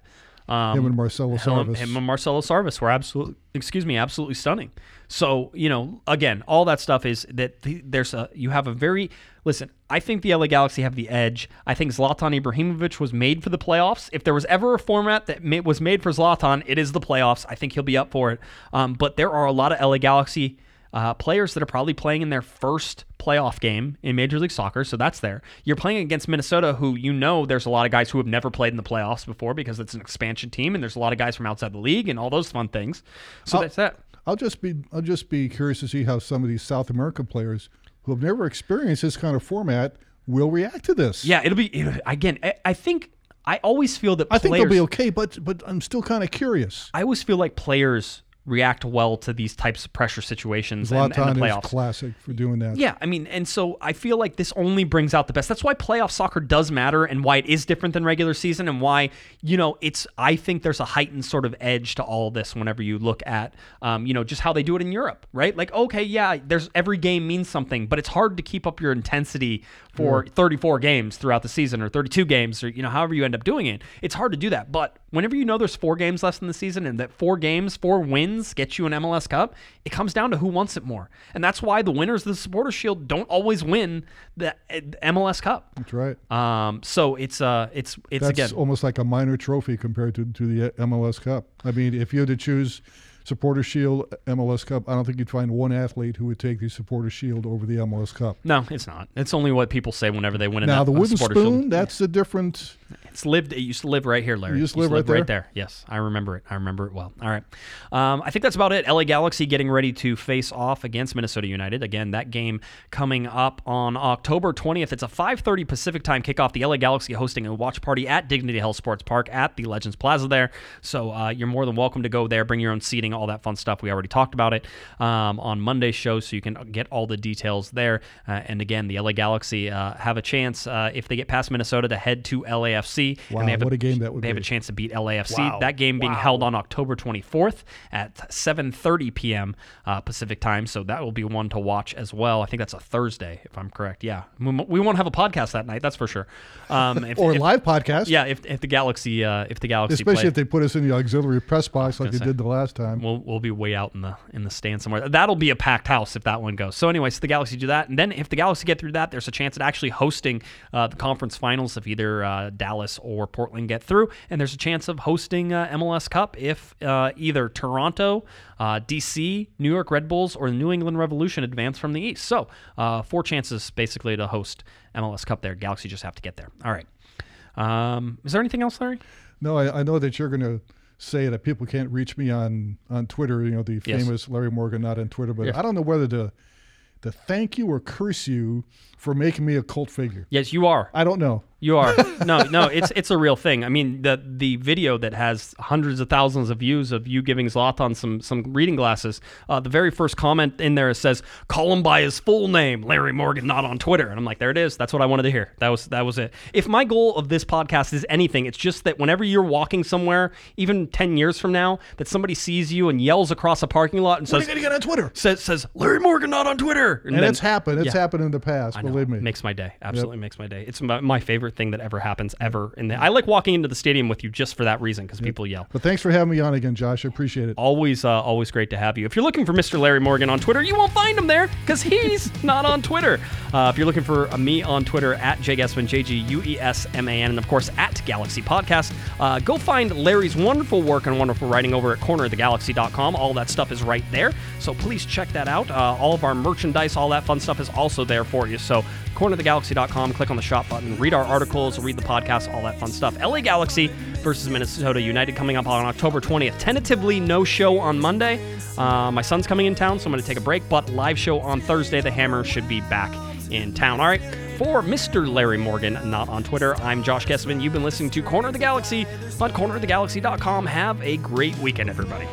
Um, him and Marcelo Sarvas. him and Marcelo Sarvas were absolutely, excuse me, absolutely stunning. So you know, again, all that stuff is that the, there's a you have a very listen. I think the LA Galaxy have the edge. I think Zlatan Ibrahimovic was made for the playoffs. If there was ever a format that was made for Zlatan, it is the playoffs. I think he'll be up for it. Um, but there are a lot of LA Galaxy uh, players that are probably playing in their first playoff game in Major League Soccer, so that's there. You're playing against Minnesota, who you know there's a lot of guys who have never played in the playoffs before because it's an expansion team, and there's a lot of guys from outside the league and all those fun things. So I'll- that's that. I'll just be I'll just be curious to see how some of these South American players who have never experienced this kind of format will react to this. Yeah, it'll be it- again. I, I think I always feel that I think players, they'll be okay, but but I'm still kind of curious. I always feel like players react well to these types of pressure situations and, and the is playoffs. classic for doing that. Yeah, I mean, and so I feel like this only brings out the best. That's why playoff soccer does matter and why it is different than regular season and why, you know, it's, I think there's a heightened sort of edge to all this whenever you look at, um, you know, just how they do it in Europe, right? Like, okay, yeah, there's every game means something, but it's hard to keep up your intensity for 34 games throughout the season or 32 games or, you know, however you end up doing it. It's hard to do that. But whenever you know there's four games left in the season and that four games, four wins get you an MLS Cup, it comes down to who wants it more. And that's why the winners of the Supporter Shield don't always win the MLS Cup. That's right. Um, so it's uh, it's it's That's again. almost like a minor trophy compared to, to the MLS Cup. I mean, if you had to choose Supporter Shield, MLS Cup, I don't think you'd find one athlete who would take the Supporter Shield over the MLS Cup. No, it's not. It's only what people say whenever they win. in Now, the wooden spoon, Shield. that's a different. It's lived. It used to live right here, Larry. You used to live right right there. Yes, I remember it. I remember it well. All right. Um, I think that's about it. LA Galaxy getting ready to face off against Minnesota United. Again, that game coming up on October 20th. It's a 5:30 Pacific time kickoff. The LA Galaxy hosting a watch party at Dignity Health Sports Park at the Legends Plaza there. So uh, you're more than welcome to go there. Bring your own seating, all that fun stuff. We already talked about it um, on Monday's show, so you can get all the details there. Uh, and again, the LA Galaxy uh, have a chance uh, if they get past Minnesota to head to LAFC Wow, and they have what a game that would They have a chance to beat LAFC. Wow, That game being wow. held on October 24th at 7:30 p.m. Uh, Pacific time, so that will be one to watch as well. I think that's a Thursday, if I'm correct. Yeah, we, we won't have a podcast that night, that's for sure. Um, if, or if- live podcast. Yeah, if, if the Galaxy, uh, if the Galaxy, Especially play, if they put us in the auxiliary press box like they say. did the last time. We'll, we'll be way out in the in the stand somewhere. That'll be a packed house if that one goes. So anyway, so the Galaxy do that, and then if the Galaxy get through that, there's a chance at actually hosting uh, the conference finals of either uh, Dallas or Portland get through, and there's a chance of hosting uh, MLS Cup if uh, either Toronto, uh, DC, New York Red Bulls, or the New England Revolution advance from the East. So uh, four chances basically to host MLS Cup there. Galaxy just have to get there. All right. Um, is there anything else, Larry? No, I, I know that you're going to say that people can't reach me on on Twitter. You know, the Yes. famous Larry Morgan, not on Twitter. But Yes. I don't know whether to to thank you or curse you for making me a cult figure. Yes, you are. I don't know. You are no, no. It's it's a real thing. I mean, the the video that has hundreds of thousands of views of you giving Zlatan some some reading glasses. Uh, the very first comment in there says, "Call him by his full name, Larry Morgan, not on Twitter." And I'm like, there it is. That's what I wanted to hear. That was that was it. If my goal of this podcast is anything, it's just that whenever you're walking somewhere, even ten years from now, that somebody sees you and yells across a parking lot and When are says you going to get on Twitter? says says Larry Morgan not on Twitter. And then- it's happened. It's Yeah. happened in the past. I know. Believe me. Makes my day. Absolutely makes my day. It's my, my favorite thing that ever happens ever. And I like walking into the stadium with you just for that reason because people yell. but thanks for having me on again, Josh. I appreciate it. Always, uh, always great to have you. If you're looking for Mr. Larry Morgan on Twitter, you won't find him there because he's not on Twitter. Uh, if you're looking for uh, me on Twitter at jguesman, J G U E S M A N, and of course at Galaxy Podcast, uh, go find Larry's wonderful work and wonderful writing over at cornerofthegalaxy.com. All that stuff is right there, so please check that out. Uh, all of our merchandise, all that fun stuff is also there for you. So cornerofthegalaxy.com, click on the shop button, read our articles, read the podcast, all that fun stuff. LA Galaxy versus Minnesota United coming up on October 20th. Tentatively, no show on Monday. Uh, my son's coming in town, so I'm going to take a break, but live show on Thursday. The Hammer should be back in town. All right. For Mr. Larry Morgan, not on Twitter, I'm Josh Guesman. You've been listening to Corner of the Galaxy on cornerofthegalaxy.com. Have a great weekend, everybody.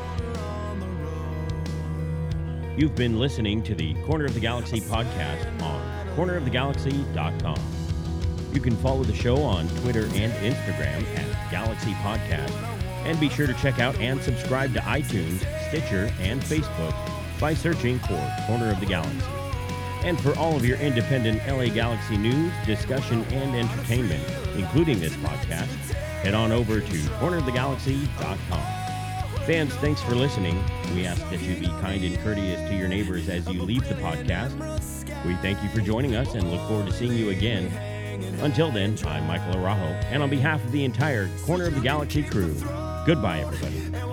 You've been listening to the Corner of the Galaxy podcast on cornerofthegalaxy.com. You can follow the show on Twitter and Instagram at Galaxy Podcast. And be sure to check out and subscribe to iTunes, Stitcher, and Facebook by searching for Corner of the Galaxy. And for all of your independent LA Galaxy news, discussion, and entertainment, including this podcast, head on over to cornerofthegalaxy.com. Fans, thanks for listening. We ask that you be kind and courteous to your neighbors as you leave the podcast. We thank you for joining us and look forward to seeing you again. Until then, I'm Michael Arajo, and on behalf of the entire Corner of the Galaxy crew, goodbye, everybody.